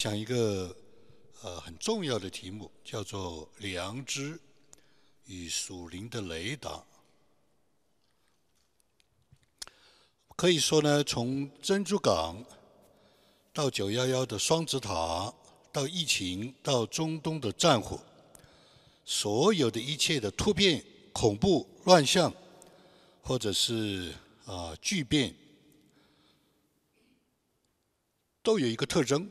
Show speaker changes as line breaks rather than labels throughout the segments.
讲一个呃很重要的题目，叫做良知与属灵的雷达。可以说呢，从珍珠港到九幺幺的双子塔，到疫情，到中东的战火，所有的一切的突变、恐怖、乱象，或者是啊巨变，都有一个特征。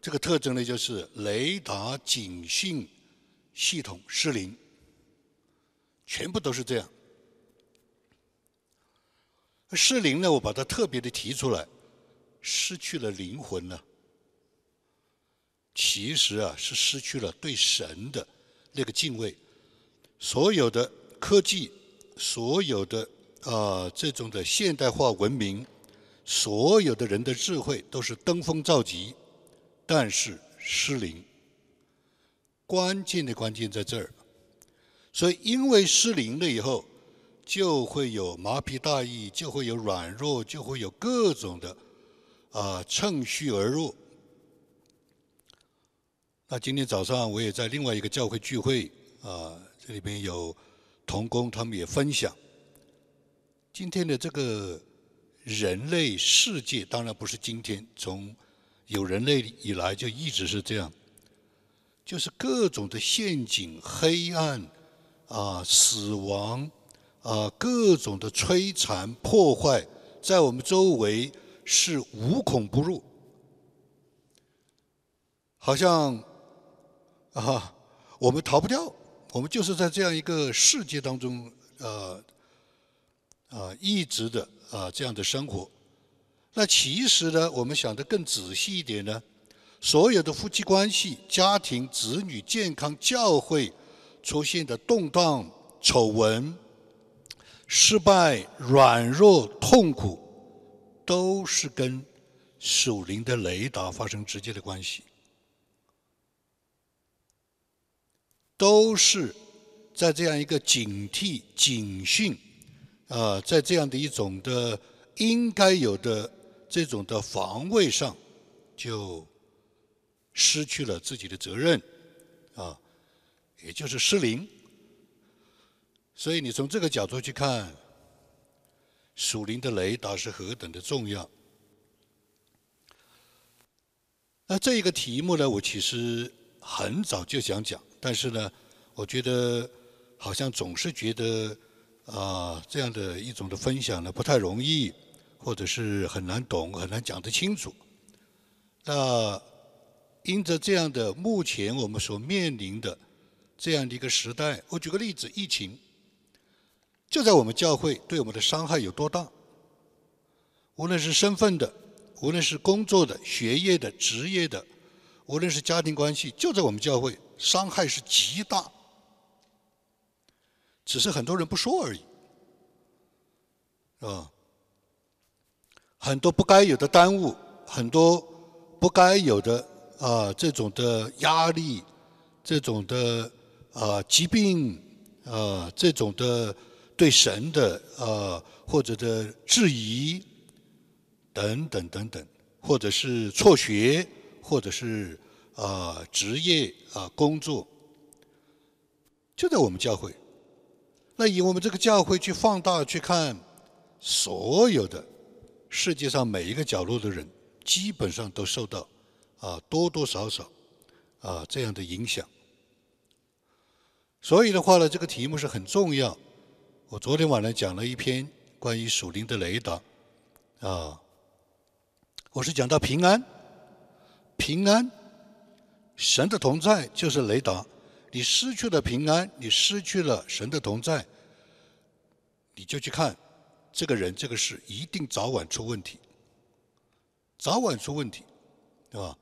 这个特征呢，就是雷达警讯系统失灵，全部都是这样。失灵呢，我把它特别的提出来，失去了灵魂呢。其实啊，是失去了对神的那个敬畏。所有的科技，所有的啊这种的现代化文明，所有的人的智慧，都是登峰造极。但是失灵，关键的关键在这儿，所以因为失灵了以后，就会有麻痹大意，就会有软弱，就会有各种的啊趁虚而入。那今天早上我也在另外一个教会聚会啊，这里边有童工，他们也分享今天的这个人类世界，当然不是今天从。有人类以来就一直是这样，就是各种的陷阱、黑暗、啊死亡、啊各种的摧残、破坏，在我们周围是无孔不入，好像啊我们逃不掉，我们就是在这样一个世界当中，呃啊一直的啊这样的生活。那其实呢，我们想的更仔细一点呢，所有的夫妻关系、家庭、子女、健康、教会出现的动荡、丑闻、失败、软弱、痛苦，都是跟属灵的雷达发生直接的关系，都是在这样一个警惕、警讯，啊，在这样的一种的应该有的。这种的防卫上，就失去了自己的责任，啊，也就是失灵。所以你从这个角度去看，属灵的雷达是何等的重要。那这一个题目呢，我其实很早就想讲，但是呢，我觉得好像总是觉得啊，这样的一种的分享呢，不太容易。或者是很难懂、很难讲得清楚。那因着这样的目前我们所面临的这样的一个时代，我举个例子，疫情就在我们教会对我们的伤害有多大？无论是身份的，无论是工作的、学业的、职业的，无论是家庭关系，就在我们教会伤害是极大，只是很多人不说而已，是吧？很多不该有的耽误，很多不该有的啊这种的压力，这种的啊疾病啊这种的对神的啊或者的质疑等等等等，或者是辍学，或者是啊职业啊工作，就在我们教会。那以我们这个教会去放大去看所有的。世界上每一个角落的人，基本上都受到啊多多少少啊这样的影响。所以的话呢，这个题目是很重要。我昨天晚上讲了一篇关于属灵的雷达啊，我是讲到平安，平安，神的同在就是雷达。你失去了平安，你失去了神的同在，你就去看。这个人这个事一定早晚出问题，早晚出问题，对吧？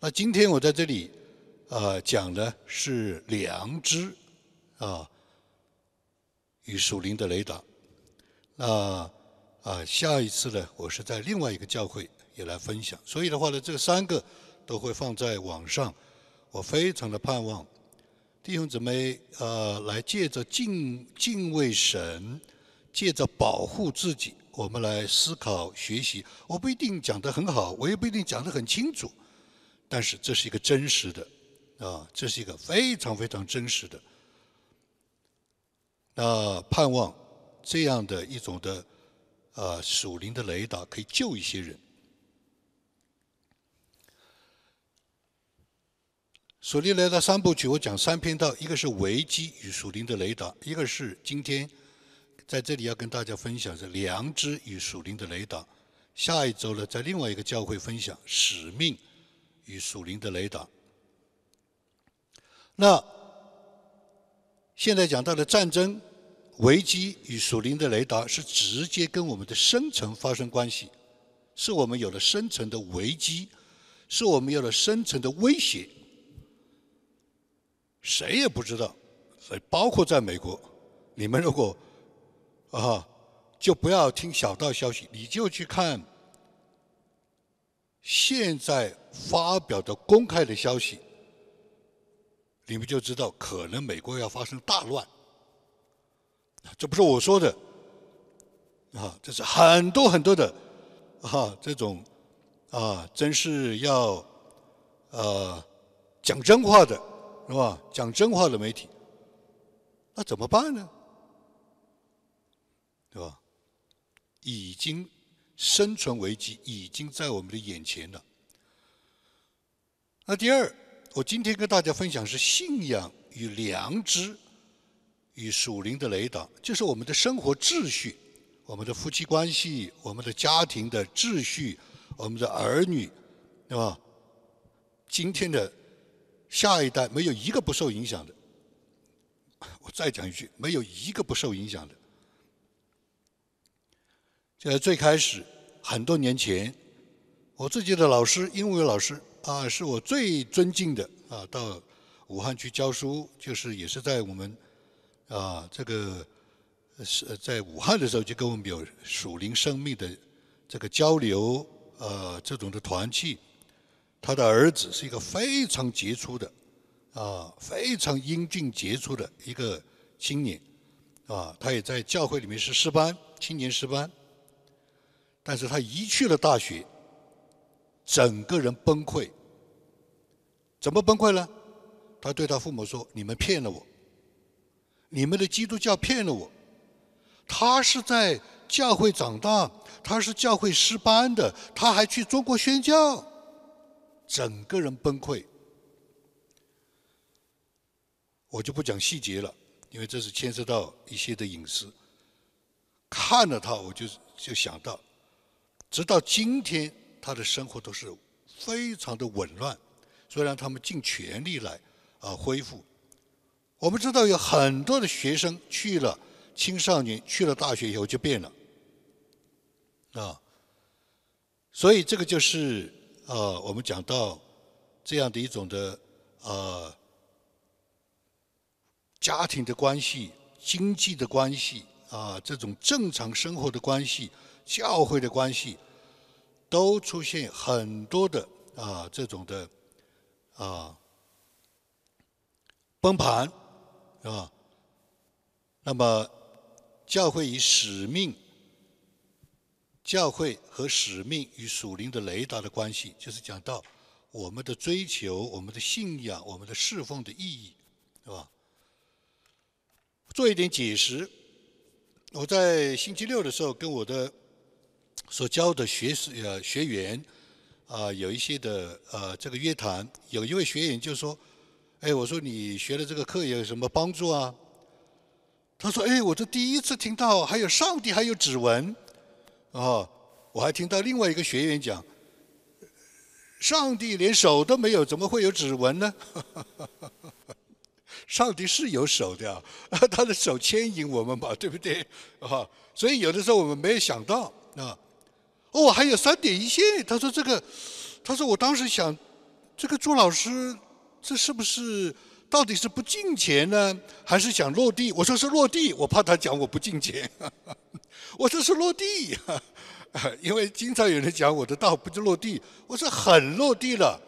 那今天我在这里，呃，讲的是良知，啊，与属灵的雷达。那啊，下一次呢，我是在另外一个教会也来分享。所以的话呢，这三个都会放在网上。我非常的盼望弟兄姊妹，呃，来借着敬敬畏神。借着保护自己，我们来思考学习。我不一定讲得很好，我也不一定讲得很清楚，但是这是一个真实的，啊，这是一个非常非常真实的。那盼望这样的一种的，呃，属灵的雷达可以救一些人。属灵雷达三部曲，我讲三篇道，一个是危机与属灵的雷达，一个是今天在这里要跟大家分享是良知与属灵的雷达。下一周呢，在另外一个教会分享使命与属灵的雷达。那现在讲到的战争危机与属灵的雷达，是直接跟我们的生存发生关系，是我们有了生存的危机，是我们有了生存的威胁。谁也不知道，所以包括在美国，你们如果啊，就不要听小道消息，你就去看现在发表的公开的消息，你们就知道可能美国要发生大乱。这不是我说的，啊，这是很多很多的啊这种啊，真是要呃讲真话的。是吧？讲真话的媒体，那怎么办呢？对吧？已经生存危机已经在我们的眼前了。那第二，我今天跟大家分享是信仰与良知与属灵的雷达，就是我们的生活秩序、我们的夫妻关系、我们的家庭的秩序、我们的儿女，对吧？今天的。下一代没有一个不受影响的。我再讲一句，没有一个不受影响的。在最开始，很多年前，我自己的老师，英文老师啊，是我最尊敬的啊，到武汉去教书，就是也是在我们啊这个是在武汉的时候，就跟我们有属灵生命的这个交流，呃，这种的团契。他的儿子是一个非常杰出的，啊，非常英俊杰出的一个青年，啊，他也在教会里面是师班青年师班，但是他一去了大学，整个人崩溃。怎么崩溃呢？他对他父母说：“你们骗了我，你们的基督教骗了我。他是在教会长大，他是教会师班的，他还去中国宣教。”整个人崩溃，我就不讲细节了，因为这是牵涉到一些的隐私。看了他，我就就想到，直到今天，他的生活都是非常的紊乱。虽然他们尽全力来啊恢复，我们知道有很多的学生去了青少年，去了大学以后就变了，啊，所以这个就是。呃，我们讲到这样的一种的呃家庭的关系、经济的关系啊，这种正常生活的关系、教会的关系，都出现很多的啊这种的啊崩盘，是吧？那么教会与使命。教会和使命与属灵的雷达的关系，就是讲到我们的追求、我们的信仰、我们的侍奉的意义，是吧？做一点解释。我在星期六的时候，跟我的所教的学士呃学员啊，有一些的呃这个约谈，有一位学员就说：“哎，我说你学了这个课有什么帮助啊？”他说：“哎，我这第一次听到还有上帝还有指纹。”啊，我还听到另外一个学员讲，上帝连手都没有，怎么会有指纹呢？上帝是有手的啊，他的手牵引我们嘛，对不对？啊，所以有的时候我们没有想到啊。哦，还有三点一线，他说这个，他说我当时想，这个朱老师，这是不是到底是不进钱呢，还是想落地？我说是落地，我怕他讲我不进钱。我说是落地，因为经常有人讲我的道不就落地，我说很落地了，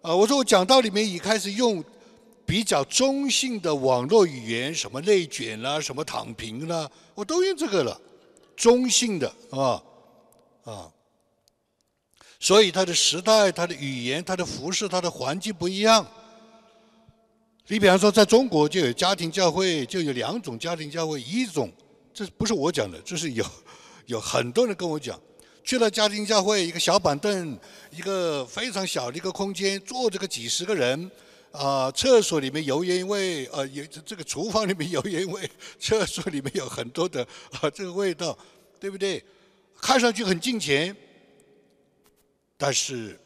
啊，我说我讲道里面已开始用比较中性的网络语言，什么内卷啦，什么躺平啦，我都用这个了，中性的啊啊，所以它的时代、它的语言、它的服饰、它的环境不一样。你比方说，在中国就有家庭教会，就有两种家庭教会，一种这不是我讲的，这是有有很多人跟我讲，去了家庭教会，一个小板凳，一个非常小的一个空间，坐着个几十个人。啊，厕所里面油烟味，呃，有这个厨房里面油烟味，厕所里面有很多的啊这个味道，对不对？看上去很金钱，但是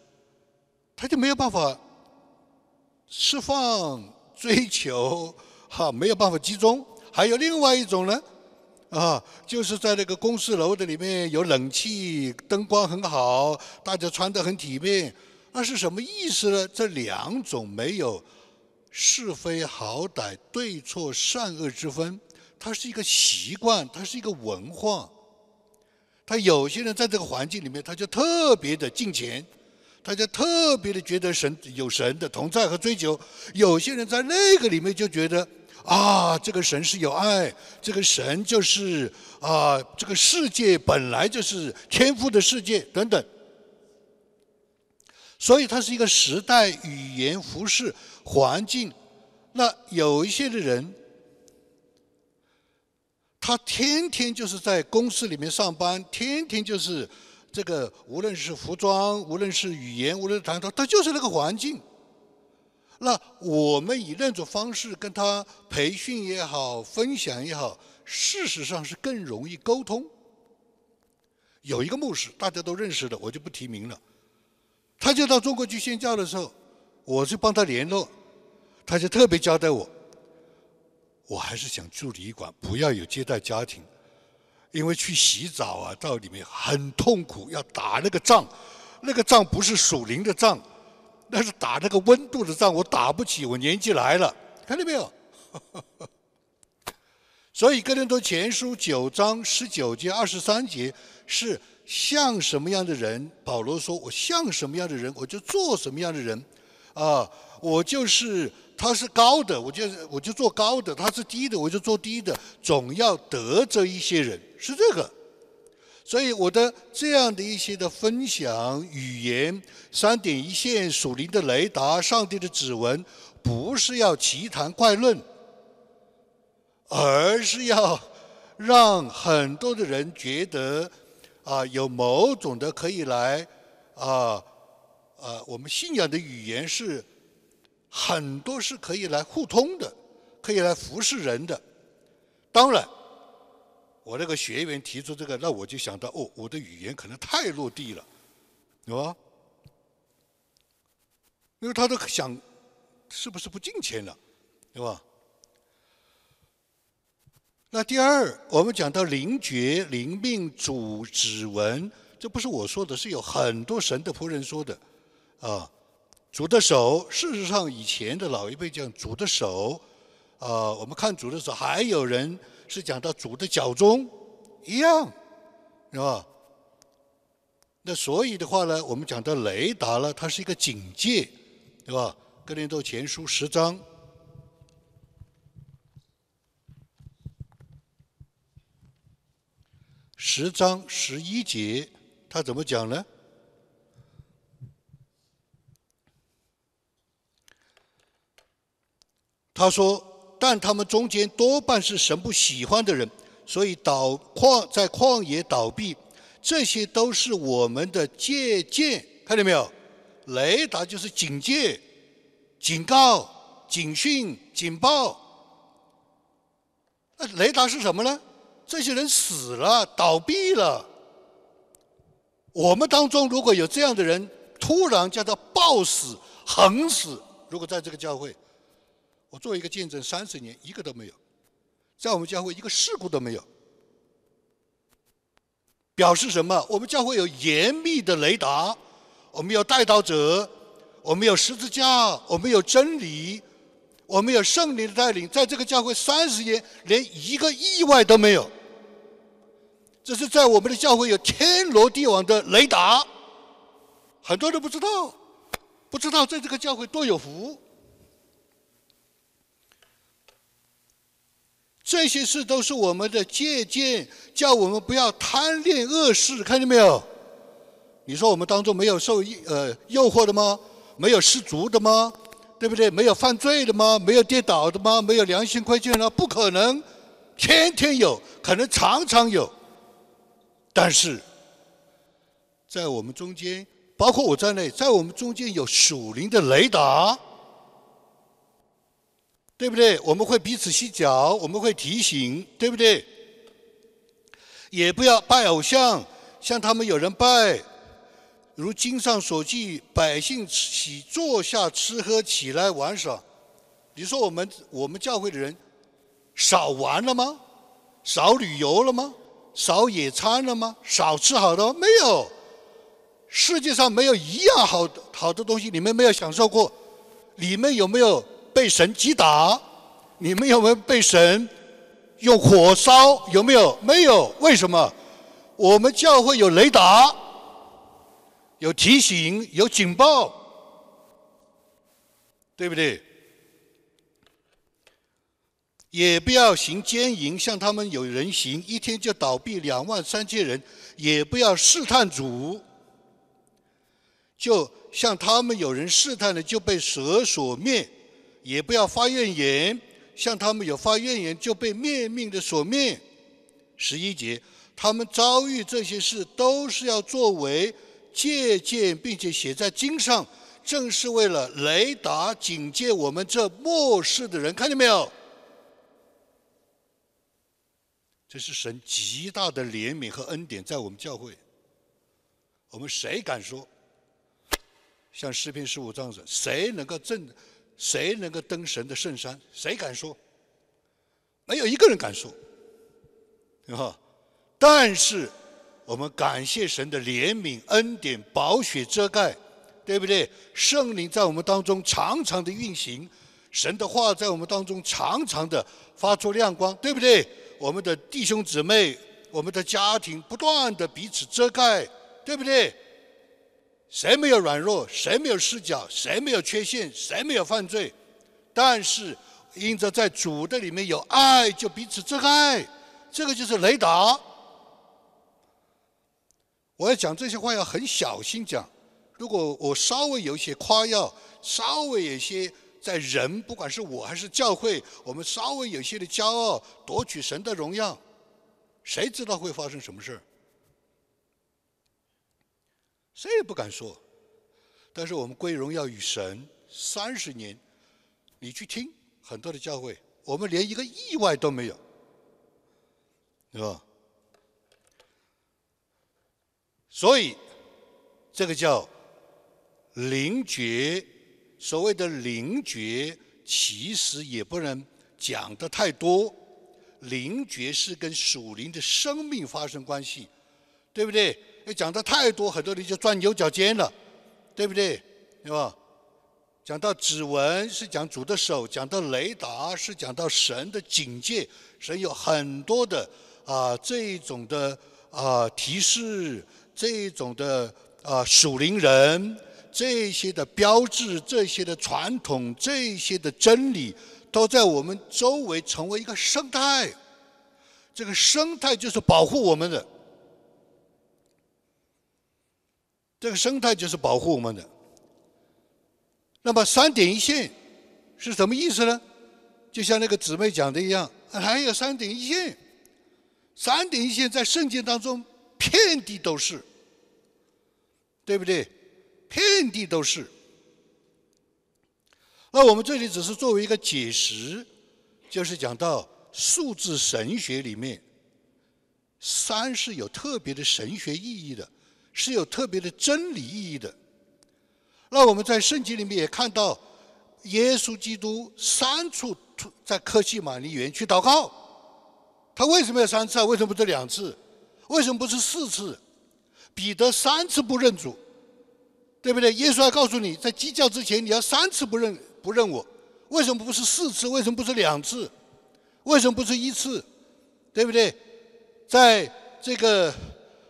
他就没有办法释放、追求，哈，没有办法集中。还有另外一种呢，啊，就是在那个公司楼的里面有冷气，灯光很好，大家穿得很体面。那是什么意思呢？这两种没有是非好歹、对错善恶之分，它是一个习惯，它是一个文化。他有些人在这个环境里面，他就特别的敬虔，他就特别的觉得神有神的同在和追求。有些人在那个里面就觉得啊，这个神是有爱，这个神就是啊，这个世界本来就是天赋的世界等等。所以它是一个时代、语言、服饰、环境。那有一些的人，他天天就是在公司里面上班，天天就是这个，无论是服装，无论是语言，无论谈吐，他就是那个环境。那我们以那种方式跟他培训也好，分享也好，事实上是更容易沟通。有一个牧师，大家都认识的，我就不提名了。他就到中国去宣教的时候，我就帮他联络，他就特别交代我，我还是想住旅馆，不要有接待家庭，因为去洗澡啊，到里面很痛苦，要打那个仗，那个仗不是属灵的仗，那是打那个温度的仗，我打不起，我年纪来了，看到没有？所以《哥林多前书》九章十九节、二十三节是。像什么样的人？保罗说：“我像什么样的人，我就做什么样的人。啊，我就是他是高的，我就我就做高的；他是低的，我就做低的。总要得着一些人，是这个。所以我的这样的一些的分享语言，三点一线属灵的雷达，上帝的指纹，不是要奇谈怪论，而是要让很多的人觉得。”啊，有某种的可以来，啊，啊，我们信仰的语言是很多是可以来互通的，可以来服侍人的。当然，我那个学员提出这个，那我就想到，哦，我的语言可能太落地了，对吧？因为他都想，是不是不进钱了，对吧？那第二，我们讲到灵觉、灵命、主指纹，这不是我说的，是有很多神的仆人说的，啊，主的手。事实上，以前的老一辈讲主的手，啊，我们看主的手，还有人是讲到主的脚中，一样，是吧？那所以的话呢，我们讲到雷达了，它是一个警戒，对吧？哥林多前书十章。十章十一节，他怎么讲呢？他说：“但他们中间多半是神不喜欢的人，所以倒旷在旷野倒闭，这些都是我们的借鉴。看见没有？雷达就是警戒、警告、警讯、警报。那雷达是什么呢？”这些人死了，倒闭了。我们当中如果有这样的人，突然叫他暴死、横死，如果在这个教会，我做一个见证，三十年一个都没有，在我们教会一个事故都没有。表示什么？我们教会有严密的雷达，我们有带刀者，我们有十字架，我们有真理，我们有圣灵的带领，在这个教会三十年，连一个意外都没有。这是在我们的教会有天罗地网的雷达，很多人不知道，不知道在这个教会多有福。这些事都是我们的借鉴，叫我们不要贪恋恶事，看见没有？你说我们当中没有受呃诱惑的吗？没有失足的吗？对不对？没有犯罪的吗？没有跌倒的吗？没有良心亏欠的？不可能，天天有，可能常常有。但是，在我们中间，包括我在内，在我们中间有属灵的雷达，对不对？我们会彼此洗脚，我们会提醒，对不对？也不要拜偶像，像他们有人拜。如经上所记，百姓起坐下吃喝，起来玩耍。你说我们我们教会的人少玩了吗？少旅游了吗？少野餐了吗？少吃好的没有？世界上没有一样好好的东西，你们没有享受过？你们有没有被神击打？你们有没有被神用火烧？有没有？没有。为什么？我们教会有雷达。有提醒，有警报，对不对？也不要行奸淫，像他们有人行，一天就倒闭两万三千人；也不要试探主，就像他们有人试探了就被蛇所灭；也不要发怨言，像他们有发怨言就被灭命的所灭。十一节，他们遭遇这些事，都是要作为。借鉴并且写在经上，正是为了雷达警戒我们这末世的人，看见没有？这是神极大的怜悯和恩典在我们教会。我们谁敢说？像诗篇十五章子，谁能够证？谁能够登神的圣山？谁敢说？没有一个人敢说，对吧？但是。我们感谢神的怜悯、恩典、宝血遮盖，对不对？圣灵在我们当中常常的运行，神的话在我们当中常常的发出亮光，对不对？我们的弟兄姊妹、我们的家庭不断的彼此遮盖，对不对？谁没有软弱？谁没有视角？谁没有缺陷？谁没有犯罪？但是因着在主的里面有爱，就彼此遮盖，这个就是雷达。我要讲这些话要很小心讲，如果我稍微有一些夸耀，稍微有些在人，不管是我还是教会，我们稍微有些的骄傲，夺取神的荣耀，谁知道会发生什么事儿？谁也不敢说。但是我们归荣耀与神三十年，你去听很多的教会，我们连一个意外都没有，对吧？所以，这个叫灵觉。所谓的灵觉，其实也不能讲的太多。灵觉是跟属灵的生命发生关系，对不对？要讲的太多，很多人就钻牛角尖了，对不对？对吧？讲到指纹是讲主的手，讲到雷达是讲到神的警戒，神有很多的啊这种的啊提示。这种的啊属灵人，这些的标志，这些的传统，这些的真理，都在我们周围成为一个生态。这个生态就是保护我们的，这个生态就是保护我们的。那么三点一线是什么意思呢？就像那个姊妹讲的一样，还有三点一线，三点一线在圣经当中。遍地都是，对不对？遍地都是。那我们这里只是作为一个解释，就是讲到数字神学里面，三是有特别的神学意义的，是有特别的真理意义的。那我们在圣经里面也看到，耶稣基督三处在科西玛尼园去祷告，他为什么要三次啊？为什么不是两次？为什么不是四次？彼得三次不认主，对不对？耶稣要告诉你，在鸡叫之前，你要三次不认不认我。为什么不是四次？为什么不是两次？为什么不是一次？对不对？在这个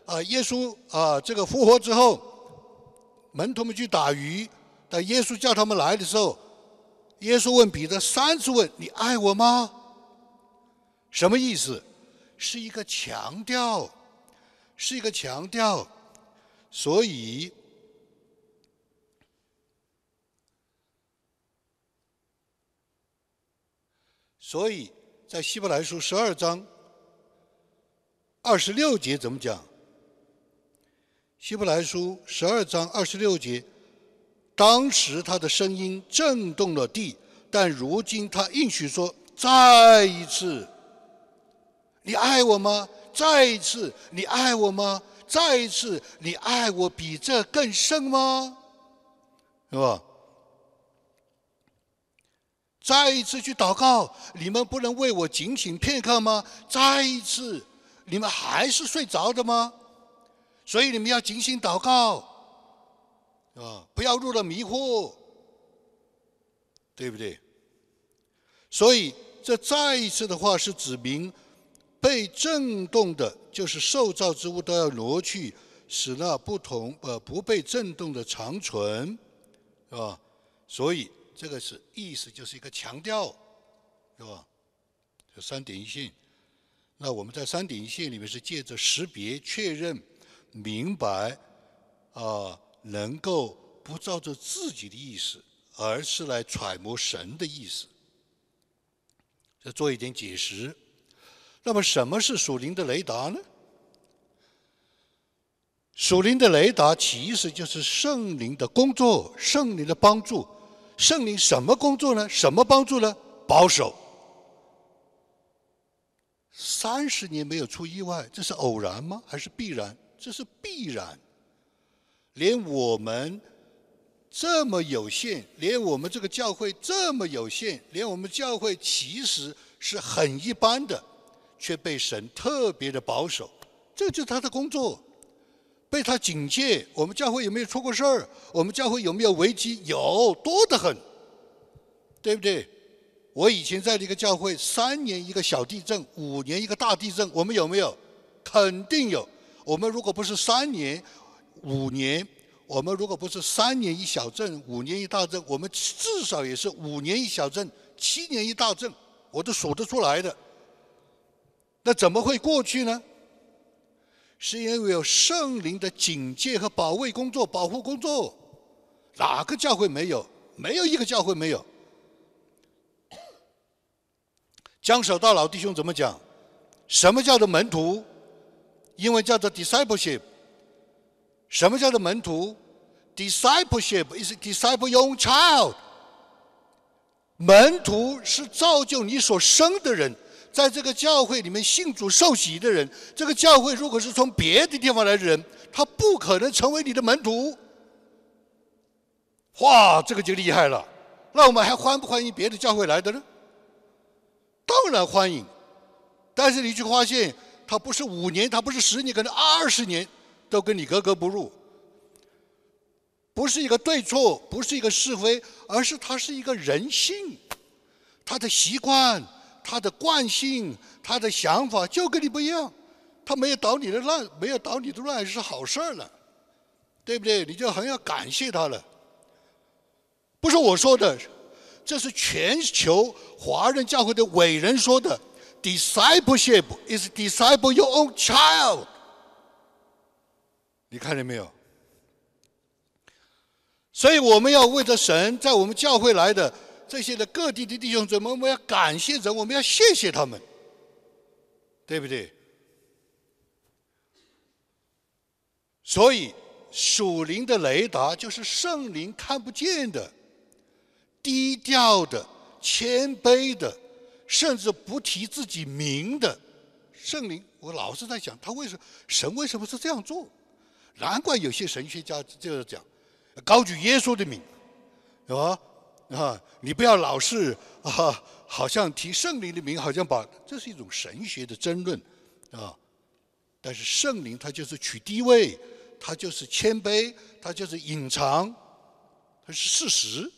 啊，耶稣啊，这个复活之后，门徒们去打鱼，等耶稣叫他们来的时候，耶稣问彼得三次问：“你爱我吗？”什么意思？是一个强调。是一个强调，所以，所以在希伯来书十二章二十六节怎么讲？希伯来书十二章二十六节，当时他的声音震动了地，但如今他应许说：“再一次，你爱我吗？再一次，你爱我吗？”再一次，你爱我比这更深吗？是吧？再一次去祷告，你们不能为我警醒片刻吗？再一次，你们还是睡着的吗？所以你们要警醒祷告，啊，不要入了迷惑，对不对？所以这再一次的话是指明。被震动的，就是受造之物都要挪去，使那不同呃不被震动的长存，是吧？所以这个是意思，就是一个强调，是吧？这三点一线，那我们在三点一线里面是借着识别、确认、明白，啊，能够不照着自己的意思，而是来揣摩神的意思，再做一点解释。那么什么是属灵的雷达呢？属灵的雷达其实就是圣灵的工作，圣灵的帮助。圣灵什么工作呢？什么帮助呢？保守。三十年没有出意外，这是偶然吗？还是必然？这是必然。连我们这么有限，连我们这个教会这么有限，连我们教会其实是很一般的。却被神特别的保守，这就是他的工作，被他警戒。我们教会有没有出过事儿？我们教会有没有危机？有多得很，对不对？我以前在这个教会，三年一个小地震，五年一个大地震，我们有没有？肯定有。我们如果不是三年、五年，我们如果不是三年一小震，五年一大震，我们至少也是五年一小震，七年一大震，我都数得出来的。那怎么会过去呢？是因为有圣灵的警戒和保卫工作、保护工作。哪个教会没有？没有一个教会没有。江守道老弟兄怎么讲？什么叫做门徒？英文叫做 discipleship。什么叫做门徒？discipleship is disciple your child。门徒是造就你所生的人。在这个教会里面信主受洗的人，这个教会如果是从别的地方来的人，他不可能成为你的门徒。哇，这个就厉害了！那我们还欢不欢迎别的教会来的呢？当然欢迎，但是你去发现，他不是五年，他不是十年，可能二十年都跟你格格不入。不是一个对错，不是一个是非，而是他是一个人性，他的习惯。他的惯性，他的想法就跟你不一样，他没有捣你的乱，没有捣你的乱是好事儿了，对不对？你就很要感谢他了。不是我说的，这是全球华人教会的伟人说的。Discipleship is disciple your own child。你看见没有？所以我们要为着神在我们教会来的。这些的各地的弟兄姊妹，我们要感谢神，我们要谢谢他们，对不对？所以属灵的雷达就是圣灵看不见的、低调的、谦卑的，甚至不提自己名的圣灵。我老是在想，他为什么神为什么是这样做？难怪有些神学家就是讲，高举耶稣的名，是吧？啊，你不要老是啊，好像提圣灵的名，好像把这是一种神学的争论啊。但是圣灵它就是取低位，它就是谦卑，它就是隐藏，它是事实，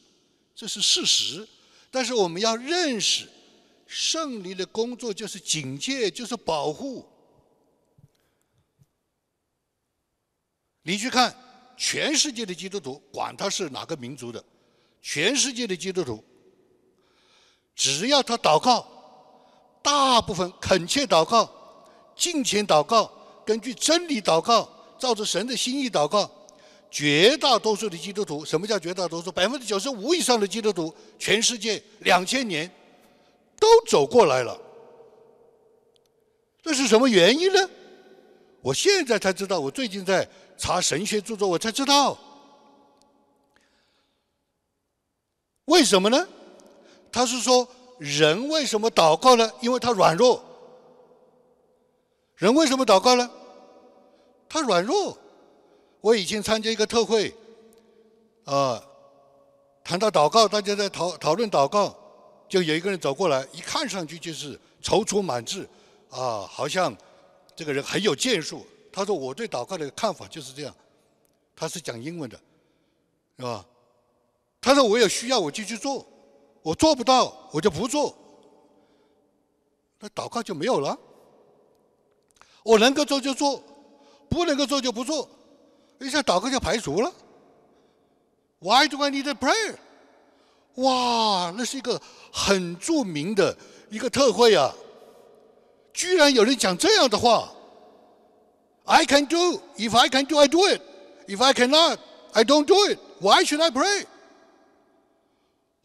这是事实。但是我们要认识圣灵的工作就是警戒，就是保护。你去看全世界的基督徒，管他是哪个民族的。全世界的基督徒，只要他祷告，大部分恳切祷告、敬虔祷告、根据真理祷告、照着神的心意祷告。绝大多数的基督徒，什么叫绝大多数？百分之九十五以上的基督徒，全世界两千年都走过来了。这是什么原因呢？我现在才知道，我最近在查神学著作，我才知道，为什么呢？他是说，人为什么祷告呢？因为他软弱。人为什么祷告呢？他软弱。我以前参加一个特会，啊，谈到祷告，大家在讨讨论祷告，就有一个人走过来，一看上去就是踌躇满志，啊，好像这个人很有建树。他说：“我对祷告的看法就是这样。”他是讲英文的，是吧？他说：“我有需要我就去做，我做不到我就不做，那祷告就没有了。我能够做就做，不能够做就不做。”一下祷告就排除了。Why do I need a prayer？哇，那是一个很著名的一个特会啊！居然有人讲这样的话：I can do, if I can do, I do it. If I cannot, I don't do it. Why should I pray？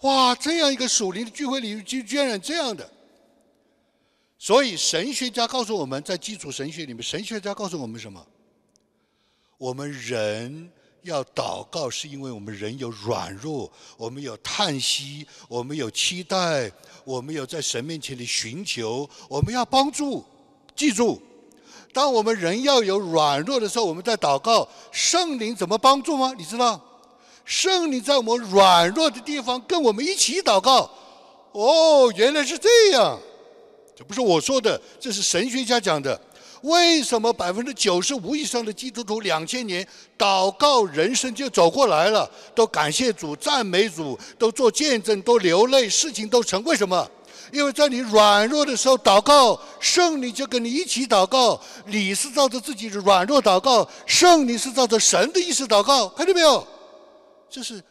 哇，这样一个属灵的聚会里，居居然这样的。所以神学家告诉我们在基础神学里面，神学家告诉我们什么？我们人要祷告，是因为我们人有软弱，我们有叹息，我们有期待，我们有在神面前的寻求，我们要帮助。记住，当我们人要有软弱的时候，我们在祷告，圣灵怎么帮助吗？你知道，圣灵在我们软弱的地方跟我们一起祷告。哦，原来是这样，这不是我说的，这是神学家讲的。为什么百分之九十五以上的基督徒两千年祷告人生就走过来了？都感谢主、赞美主，都做见证、都流泪，事情都成。为什么？因为在你软弱的时候祷告，圣灵就跟你一起祷告。你是照着自己的软弱祷告，圣灵是照着神的意思祷告。看见没有？这是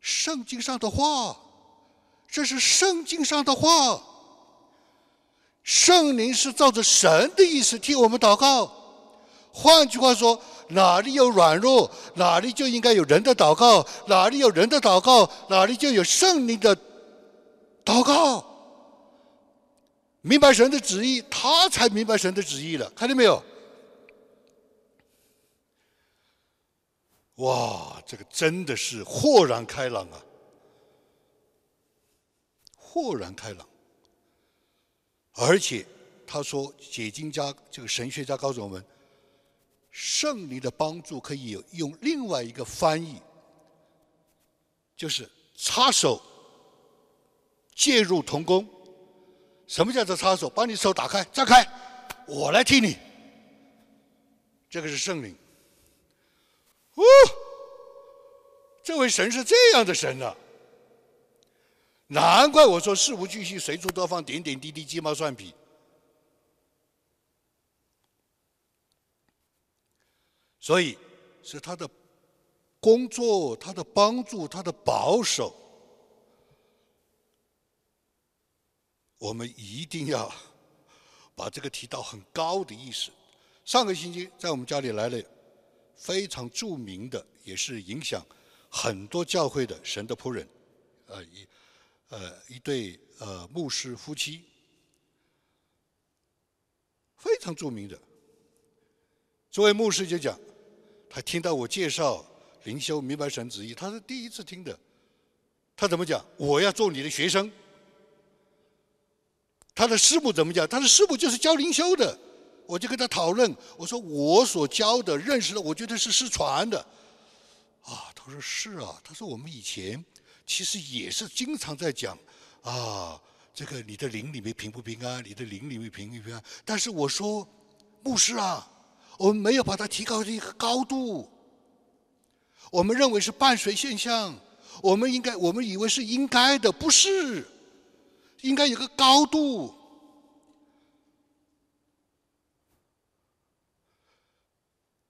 圣经上的话，这是圣经上的话。圣灵是照着神的意思替我们祷告。换句话说，哪里有软弱，哪里就应该有人的祷告；哪里有人的祷告，哪里就有圣灵的祷告。明白神的旨意，他才明白神的旨意了。看见没有？哇，这个真的是豁然开朗啊！豁然开朗。而且他说，解经家这个神学家告诉我们，圣灵的帮助可以有用另外一个翻译，就是插手介入同工。什么叫做插手？把你手打开，张开，我来替你。这个是圣灵。哦，这位神是这样的神呢。难怪我说事无巨细，随处多放点点滴滴鸡毛蒜皮。所以是他的工作，他的帮助，他的保守，我们一定要把这个提到很高的意识。上个星期在我们家里来了非常著名的，也是影响很多教会的神的仆人，呃，一。呃，一对呃牧师夫妻，非常著名的。这位牧师就讲，他听到我介绍灵修明白神旨意，他是第一次听的。他怎么讲？我要做你的学生。他的师母怎么讲？他的师母就是教灵修的。我就跟他讨论，我说我所教的、认识的，我觉得是失传的。啊，他说是啊，他说我们以前。其实也是经常在讲，啊，这个你的灵里面平不平安？你的灵里面平不平安？但是我说，牧师啊，我们没有把它提高一个高度。我们认为是伴随现象，我们应该，我们以为是应该的，不是，应该有个高度。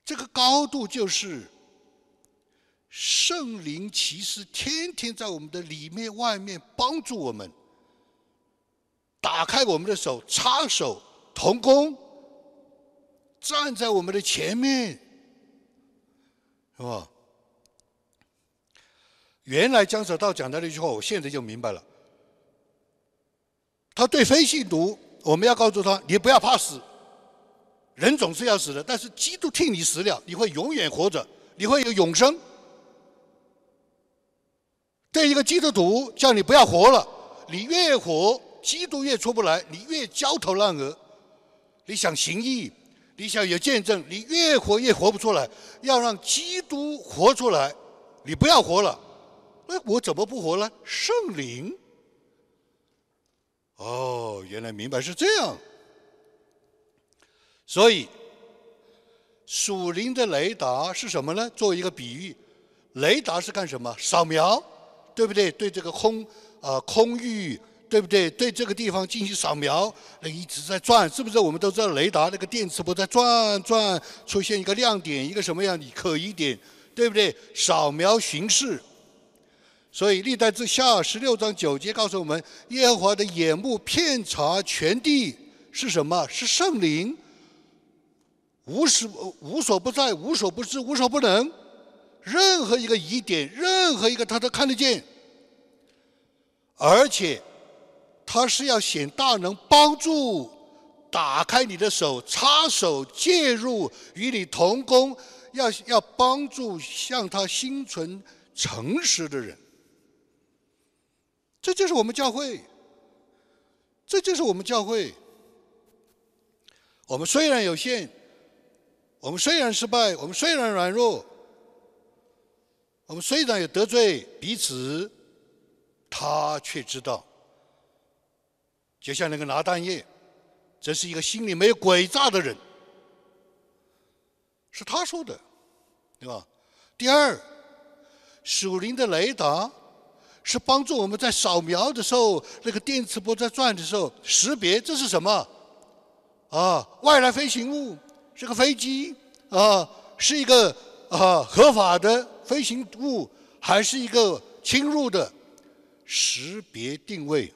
这个高度就是。圣灵其实天天在我们的里面、外面帮助我们，打开我们的手，插手同工，站在我们的前面，是吧？原来江舍道讲的那句话，我现在就明白了。他对非信徒，我们要告诉他：你不要怕死，人总是要死的，但是基督替你死了，你会永远活着，你会有永生。对一个基督徒，叫你不要活了，你越活，基督越出不来，你越焦头烂额。你想行义，你想有见证，你越活越活不出来。要让基督活出来，你不要活了。那我怎么不活了？圣灵。哦，原来明白是这样。所以，属灵的雷达是什么呢？作为一个比喻，雷达是干什么？扫描，对不对？对这个空啊空域，对不对？对这个地方进行扫描，那一直在转，是不是？我们都知道雷达那个电磁波在转转，出现一个亮点，一个什么样的可疑点，对不对？扫描巡视。所以历代之下十六章九节告诉我们，耶和华的眼目遍察全地是什么？是圣灵，无时无所不在，无所不知，无所不能。任何一个疑点，任何一个他都看得见，而且他是要显大能，帮助打开你的手，插手介入，与你同工，要要帮助向他心存诚实的人。这就是我们教会，这就是我们教会。我们虽然有限，我们虽然失败，我们虽然软弱，我们虽然有得罪彼此，他却知道。就像那个拿蛋液，这是一个心里没有诡诈的人，是他说的，对吧？第二，属灵的雷达。是帮助我们在扫描的时候，那个电磁波在转的时候识别这是什么？啊，外来飞行物是个飞机啊，是一个啊合法的飞行物，还是一个侵入的？识别定位。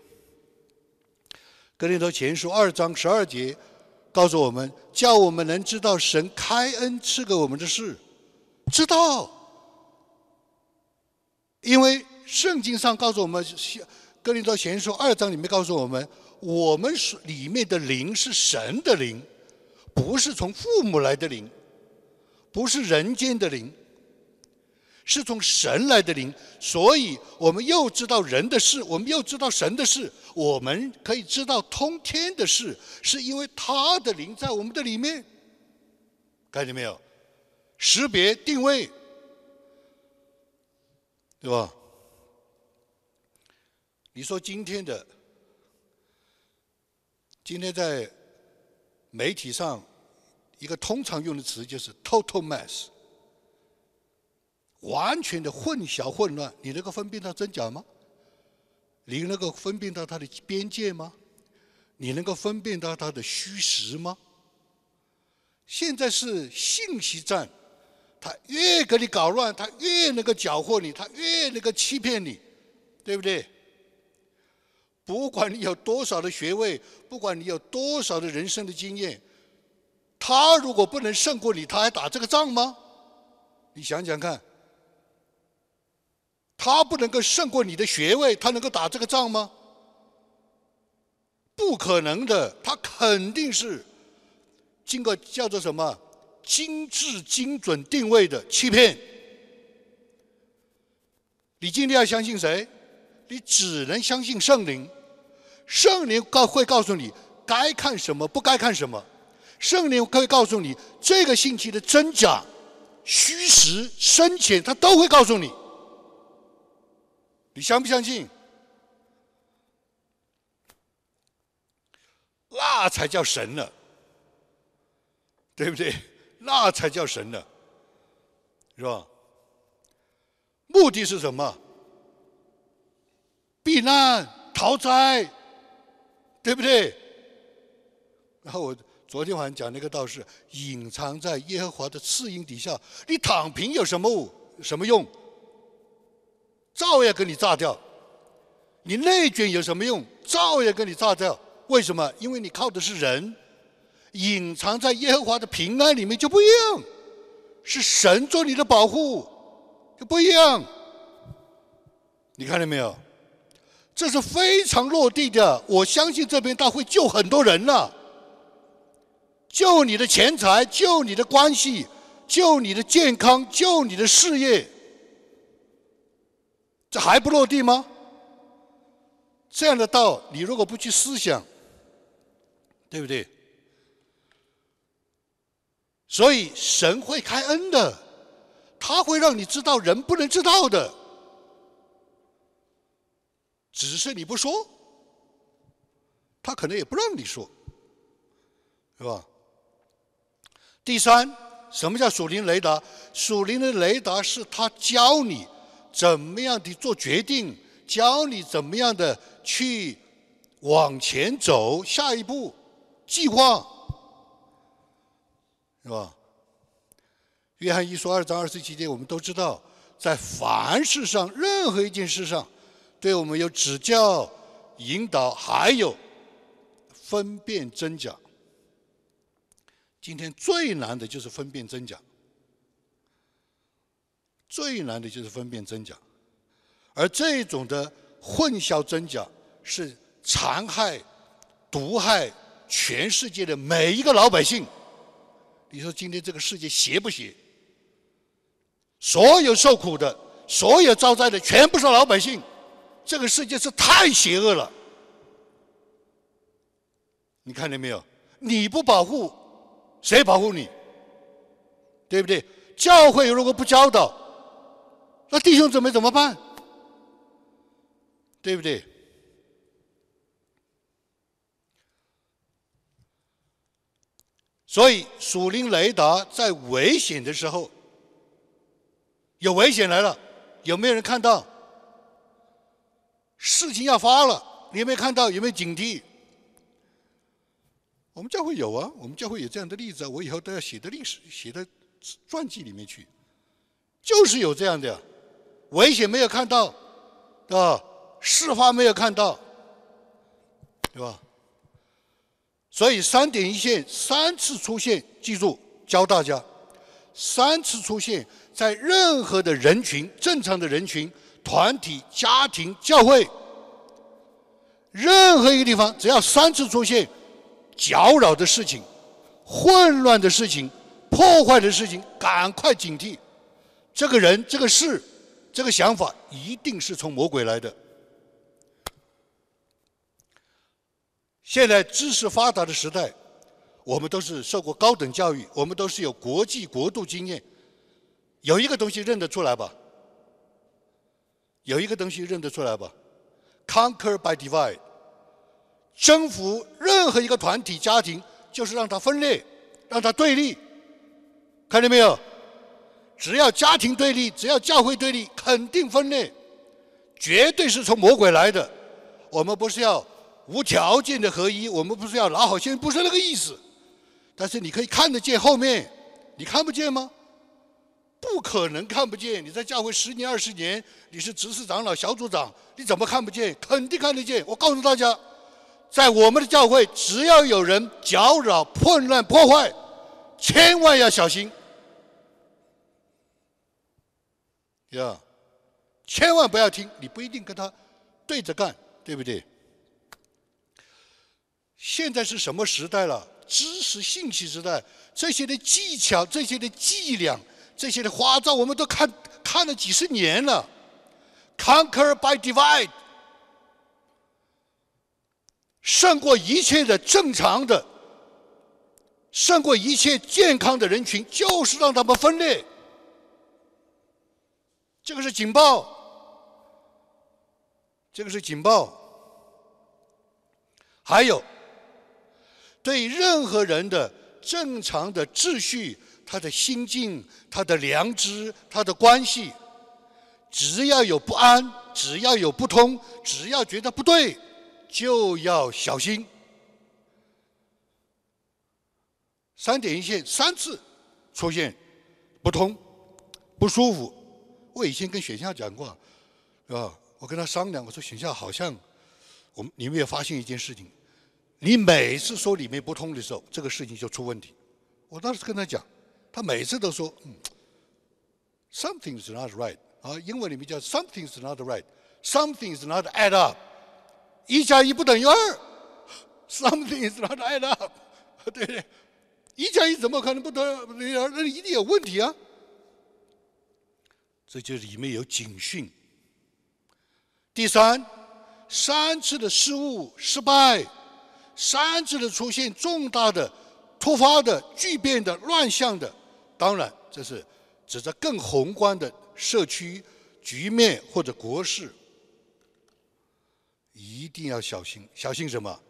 格林多前书二章十二节告诉我们，叫我们能知道神开恩赐给我们的事，知道，因为。圣经上告诉我们，《哥林多前书》二章里面告诉我们，我们是里面的灵是神的灵，不是从父母来的灵，不是人间的灵，是从神来的灵。所以我们又知道人的事，我们又知道神的事，我们可以知道通天的事，是因为他的灵在我们的里面。看见没有？识别定位，对吧？你说今天的，今天在媒体上一个通常用的词就是 “total mess”，完全的混淆混乱。你能够分辨到真假吗？你能够分辨到它的边界吗？你能够分辨到它的虚实吗？现在是信息战，他越给你搞乱，他越能够搅和你，他越能够欺骗你，对不对？不管你有多少的学位，不管你有多少的人生的经验，他如果不能胜过你，他还打这个仗吗？你想想看，他不能够胜过你的学位，他能够打这个仗吗？不可能的，他肯定是经过叫做什么精致精准定位的欺骗。你今天要相信谁？你只能相信圣灵。圣灵告会告诉你该看什么，不该看什么。圣灵可以告诉你这个信息的真假、虚实、深浅，他都会告诉你。你相不相信？那才叫神呢，对不对？那才叫神呢，是吧？目的是什么？避难、逃灾。对不对？然后我昨天晚上讲那个道士，隐藏在耶和华的翅鹰底下，你躺平有什么什么用？照样给你炸掉。你内卷有什么用？照样给你炸掉。为什么？因为你靠的是人，隐藏在耶和华的平安里面就不一样。是神做你的保护，就不一样。你看到没有？这是非常落地的。我相信这边他会救很多人了，救你的钱财，救你的关系，救你的健康，救你的事业。这还不落地吗？这样的道，你如果不去思想，对不对？所以神会开恩的，他会让你知道人不能知道的，只是你不说，他可能也不让你说，是吧？第三，什么叫属灵雷达？属灵的雷达是他教你怎么样的做决定，教你怎么样的去往前走，下一步计划。是吧？约翰一书二章二十七节，我们都知道，在凡事上，任何一件事上，对我们有指教、引导，还有分辨真假。今天最难的就是分辨真假，最难的就是分辨真假，而这种的混淆真假，是残害、毒害全世界的每一个老百姓。你说今天这个世界邪不邪？所有受苦的、所有遭灾的，全部是老百姓。这个世界是太邪恶了。你看见没有？你不保护，谁保护你？对不对？教会如果不教导，那弟兄姊妹怎么办？对不对？所以，属灵雷达在危险的时候，有危险来了，有没有人看到？事情要发了，你有没有看到？有没有警惕？我们教会有啊，我们教会有这样的例子啊，我以后都要写的历史、写在传记里面去。就是有这样的，危险没有看到，对吧？事发没有看到，对吧？所以三点一线三次出现，记住教大家，三次出现在任何的人群、正常的人群、团体、家庭、教会，任何一个地方，只要三次出现搅扰的事情、混乱的事情、破坏的事情，赶快警惕，这个人、这个事、这个想法，一定是从魔鬼来的。现在知识发达的时代，我们都是受过高等教育，我们都是有国际国度经验。有一个东西认得出来吧？有一个东西认得出来吧？Conquer by divide，征服任何一个团体、家庭，就是让它分裂，让它对立。看见没有？只要家庭对立，只要教会对立，肯定分裂，绝对是从魔鬼来的。我们不是要。无条件的合一，我们不是要老好先不是那个意思。但是你可以看得见后面，你看不见吗？不可能看不见。你在教会十年二十年，你是执事长老、小组长，你怎么看不见？肯定看得见。我告诉大家，在我们的教会，只要有人搅扰、混乱、破坏，千万要小心。呀，千万不要听，你不一定跟他对着干，对不对？现在是什么时代了？知识信息时代，这些的技巧、这些的伎俩、这些的花招，我们都看看了几十年了。Conquer by divide，胜过一切的正常的，胜过一切健康的人群，就是让他们分裂。这个是警报，这个是警报，还有。对任何人的正常的秩序、他的心境、他的良知、他的关系，只要有不安，只要有不通，只要觉得不对，就要小心。三点一线三次出现不通、不舒服。我以前跟选校讲过，是吧？我跟他商量，我说选校好像，我们你们也发现一件事情。你每次说里面不通的时候，这个事情就出问题。我当时跟他讲，他每次都说，嗯，something is not right 啊，英文里面叫 something is not right，something is not add up，一加一不等于二，something is not add up，对不对？一加一怎么可能不等于二？那一定有问题啊！这就里面有警讯。第三，三次的失误、失败，三次的出现重大的、突发的、巨变的、乱象的，当然这是指着更宏观的社区局面或者国事，一定要小心。小心什么？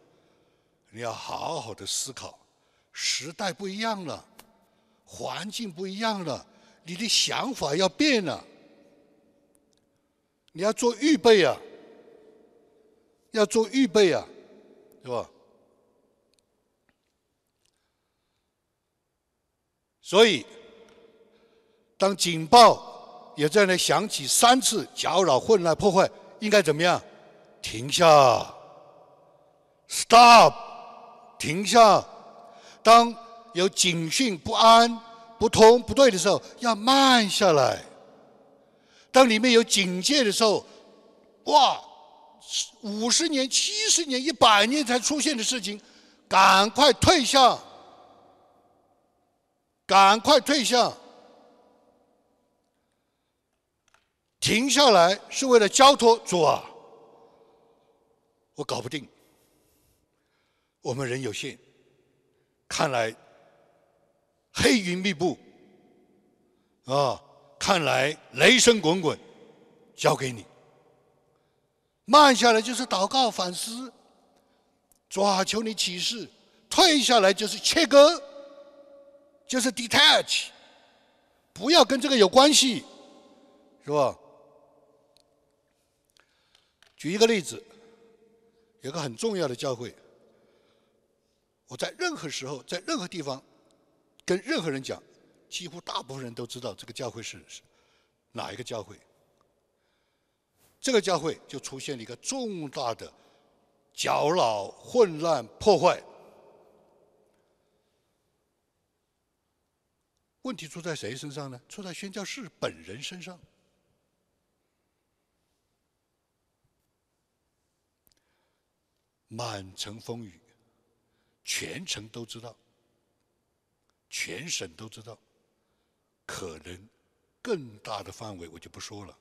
你要好好的思考，时代不一样了，环境不一样了，你的想法要变了。你要做预备啊，要做预备啊，是吧？所以，当警报也在那响起三次，搅扰、混乱、破坏，应该怎么样？停下，stop，停下。当有警讯、不安、不通、不对的时候，要慢下来。当里面有警戒的时候，哇，五十年、七十年、一百年才出现的事情，赶快退下，赶快退下，停下来是为了交托主啊！我搞不定，我们人有限，看来黑云密布啊。看来雷声滚滚，交给你。慢下来就是祷告反思，抓求你启示；退下来就是切割，就是 detach，不要跟这个有关系，是吧？举一个例子，有个很重要的教会，我在任何时候，在任何地方，跟任何人讲。几乎大部分人都知道这个教会是是哪一个教会。这个教会就出现了一个重大的搅扰、混乱、破坏。问题出在谁身上呢？出在宣教士本人身上。满城风雨，全城都知道，全省都知道。可能更大的范围我就不说了，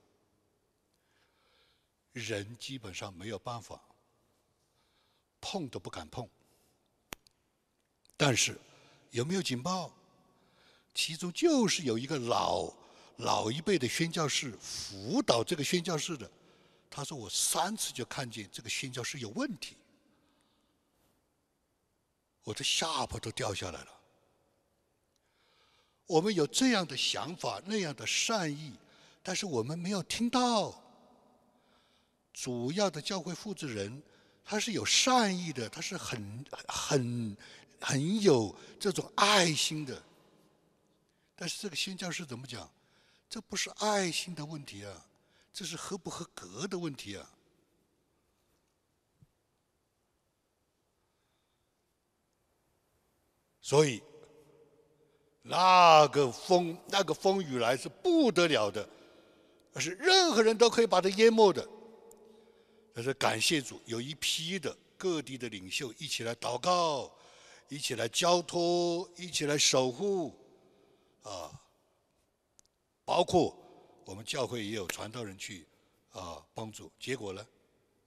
人基本上没有办法碰都不敢碰。但是有没有警报？其中就是有一个老老一辈的宣教士辅导这个宣教士的，他说我三次就看见这个宣教士有问题，我的下巴都掉下来了。我们有这样的想法，那样的善意，但是我们没有听到主要的教会负责人，他是有善意的，他是很很很有这种爱心的。但是这个宣教士怎么讲？这不是爱心的问题啊，这是合不合格的问题啊。所以。那个风，那个风雨来是不得了的，是任何人都可以把它淹没的。但是感谢主，有一批的各地的领袖一起来祷告，一起来交托，一起来守护，啊，包括我们教会也有传道人去啊帮助。结果呢，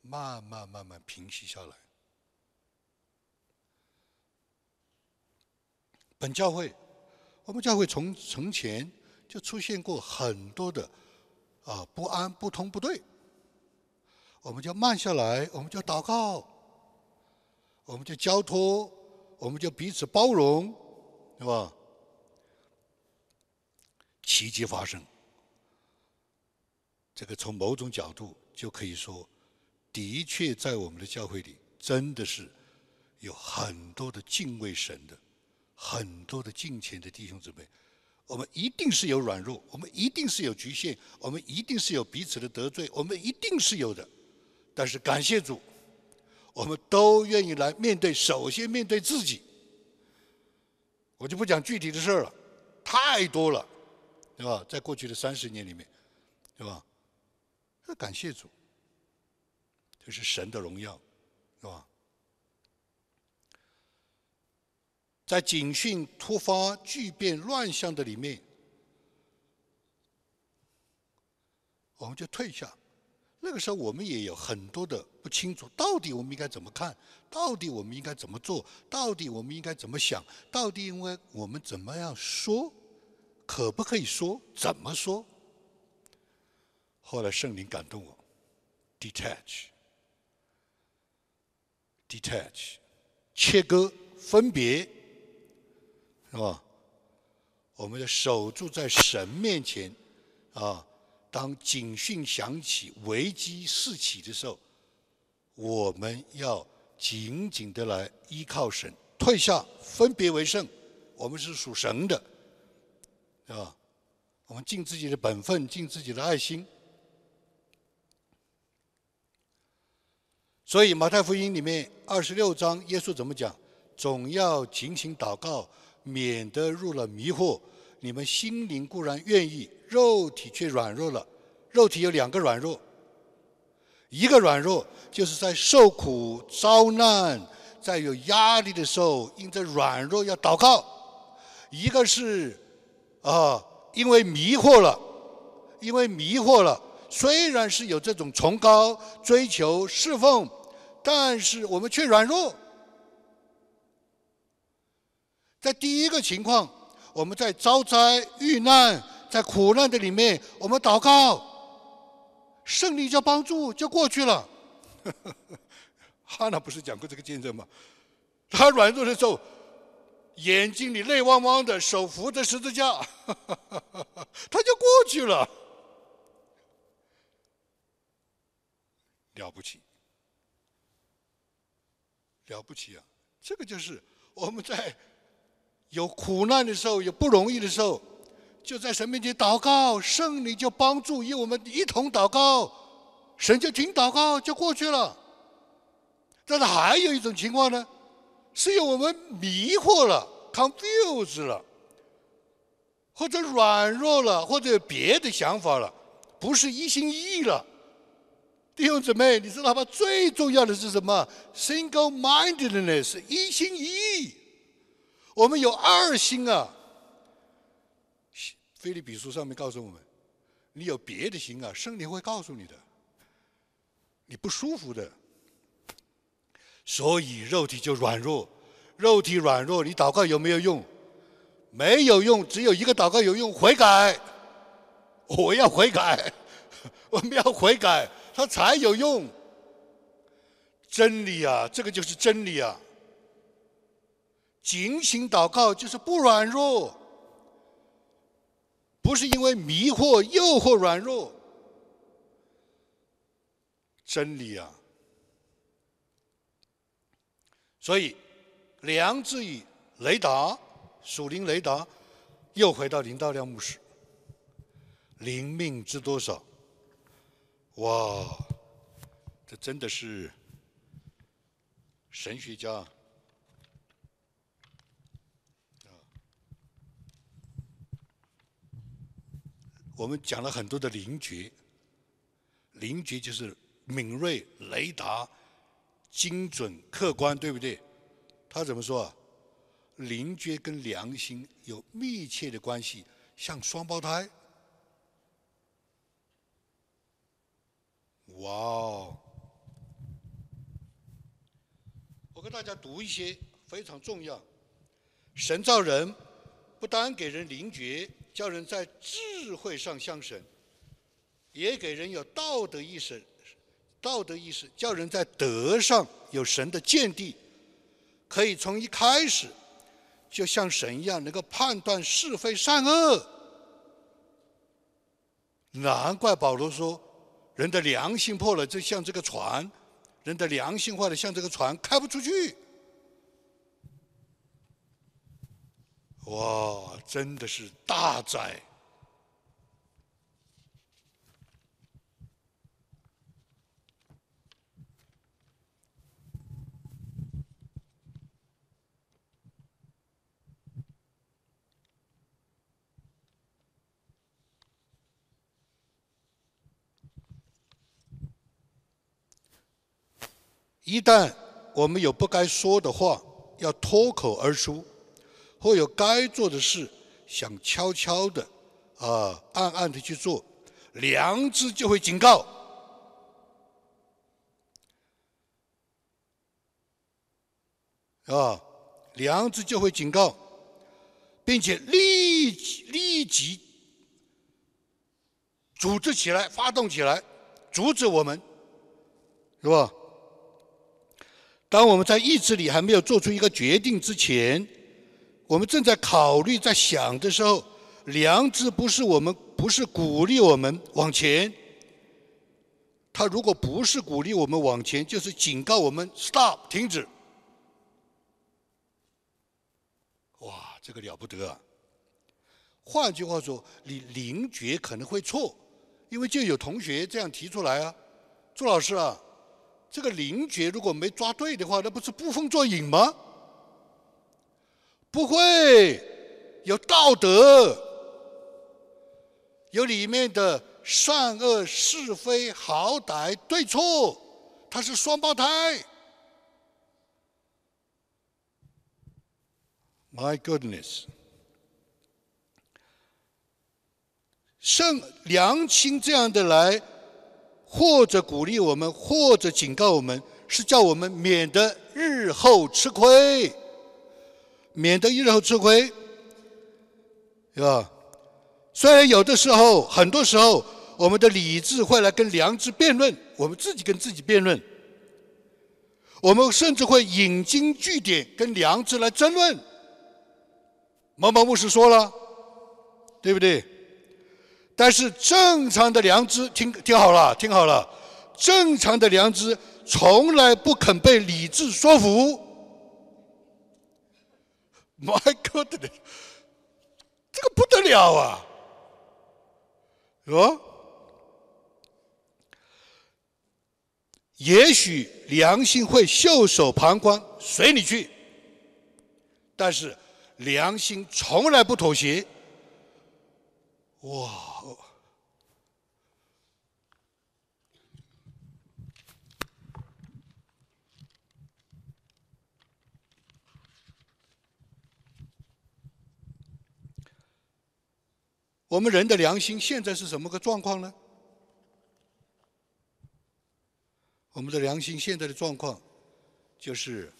慢慢慢慢平息下来。本教会。我们教会从从前就出现过很多的啊不安、不通、不对，我们就慢下来，我们就祷告，我们就交托，我们就彼此包容，是吧？奇迹发生，这个从某种角度就可以说，的确在我们的教会里，真的是有很多的敬畏神的。很多的敬虔的弟兄姊妹，我们一定是有软弱，我们一定是有局限，我们一定是有彼此的得罪，我们一定是有的。但是感谢主，我们都愿意来面对，首先面对自己。我就不讲具体的事儿了，太多了，对吧？在过去的三十年里面，对吧？感谢主，这是神的荣耀，是吧？在警讯突发、巨变、乱象的里面，我们就退下。那个时候，我们也有很多的不清楚，到底我们应该怎么看？到底我们应该怎么做？到底我们应该怎么想？到底因为我们怎么样说？可不可以说？怎么说？后来圣灵感动我，detach，detach，切割，分别，是吧？我们要守住在神面前，啊，当警讯响起、危机四起的时候，我们要紧紧的来依靠神，退下，分别为圣。我们是属神的，是吧？我们尽自己的本分，尽自己的爱心。所以马太福音里面二十六章，耶稣怎么讲？总要警醒祷告，免得入了迷惑。你们心灵固然愿意，肉体却软弱了。肉体有两个软弱，一个软弱就是在受苦遭难、在有压力的时候，因着软弱要祷告；一个是啊，因为迷惑了，因为迷惑了。虽然是有这种崇高追求侍奉。但是我们却软弱，在第一个情况，我们在遭灾遇难、在苦难的里面，我们祷告，胜利就帮助就过去了。哈娜不是讲过这个见证吗？他软弱的时候，眼睛里泪汪汪的，手扶着十字架，他就过去了，了不起。了不起啊！这个就是我们在有苦难的时候、有不容易的时候，就在神面前祷告，圣灵就帮助，与我们一同祷告，神就听祷告就过去了。但是还有一种情况呢，是有我们迷惑了、confused 了，或者软弱了，或者有别的想法了，不是一心一意了。弟兄姊妹，你知道吗？最重要的是什么？Single-mindedness，一心一意。我们有二心啊。菲利比书上面告诉我们，你有别的心啊，圣灵会告诉你的，你不舒服的。所以肉体就软弱，肉体软弱，你祷告有没有用？没有用，只有一个祷告有用，悔改。我要悔改，我们要悔改。它才有用。真理啊，这个就是真理啊。警醒祷告就是不软弱，不是因为迷惑、诱惑软弱。真理啊，所以良知与雷达、属灵雷达，又回到林道亮牧师。灵命知多少？哇，这真的是神学家我们讲了很多的灵觉，灵觉就是敏锐、雷达、精准、客观，对不对？他怎么说啊？灵觉跟良心有密切的关系，像双胞胎。哇哦！我跟大家读一些非常重要。神造人，不单给人灵觉，叫人在智慧上像神；也给人有道德意识，道德意识叫人在德上有神的见地，可以从一开始就像神一样，能够判断是非善恶。难怪保罗说。人的良心破了，就像这个船；人的良心坏了，像这个船开不出去。哇，真的是大灾！一旦我们有不该说的话，要脱口而出，或有该做的事，想悄悄的啊暗暗的去做，良知就会警告。啊，良知就会警告，并且立即立即组织起来、发动起来，阻止我们，是吧？当我们在意志里还没有做出一个决定之前，我们正在考虑、在想的时候，良知不是我们，不是鼓励我们往前。他如果不是鼓励我们往前，就是警告我们 “stop”，停止。哇，这个了不得啊！换句话说，你灵觉可能会错，因为就有同学这样提出来啊，朱老师啊，这个灵觉如果没抓对的话，那不是捕风捉影吗？不会，有道德，有里面的善恶是非好歹对错，它是双胞胎。My goodness，圣良心这样的来，或者鼓励我们，或者警告我们，是叫我们免得日后吃亏，免得日后吃亏，是吧？虽然有的时候，很多时候，我们的理智会来跟良知辩论，我们自己跟自己辩论，我们甚至会引经据典跟良知来争论。某某牧师说了，对不对？但是正常的良知，听听好了，听好了，正常的良知从来不肯被理智说服。My God，这个不得了啊！哦？也许良心会袖手旁观，随你去，但是。良心从来不妥协。哇！我们人的良心现在是什么个状况呢？我们的良心现在的状况就是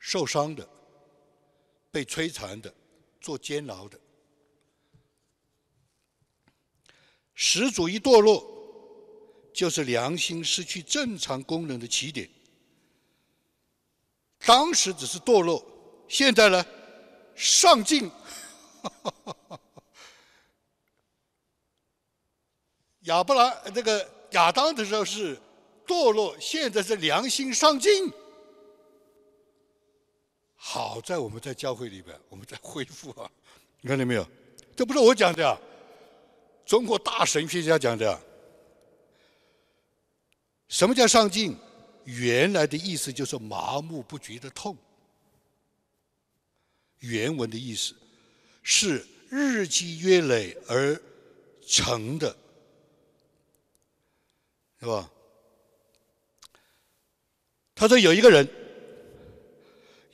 受伤的。被摧残的，做监牢的，始祖一堕落，就是良心失去正常功能的起点。当时只是堕落，现在呢，上进。亚伯拉这个亚当的时候是堕落，现在是良心上进。好在我们在教会里边，我们在恢复啊！你看见没有？这不是我讲的，中国大神学家讲的。什么叫上进？原来的意思就是麻木不觉的痛。原文的意思是日积月累而成的，是吧？他说有一个人。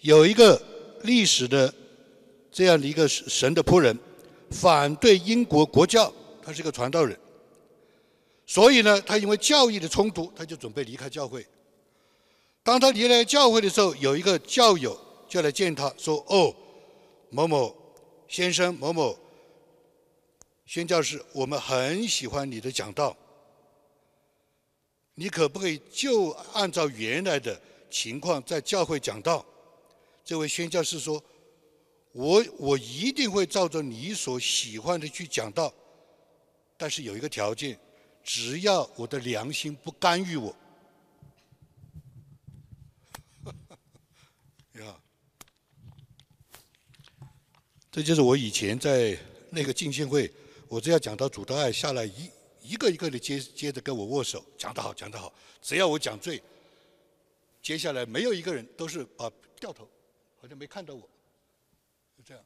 有一个历史的这样的一个神的仆人，反对英国国教，他是个传道人，所以呢，他因为教义的冲突，他就准备离开教会。当他离开教会的时候，有一个教友就来见他说：“哦，某某先生，某某宣教士，我们很喜欢你的讲道，你可不可以就按照原来的情况在教会讲道？”这位宣教士说：“我我一定会照着你所喜欢的去讲道，但是有一个条件，只要我的良心不干预我。”这就是我以前在那个进献会，我只要讲到主的爱下来，一一个一个的接接着跟我握手，讲得好，讲得好。只要我讲罪，接下来没有一个人都是啊掉头。好像没看到我，就这样。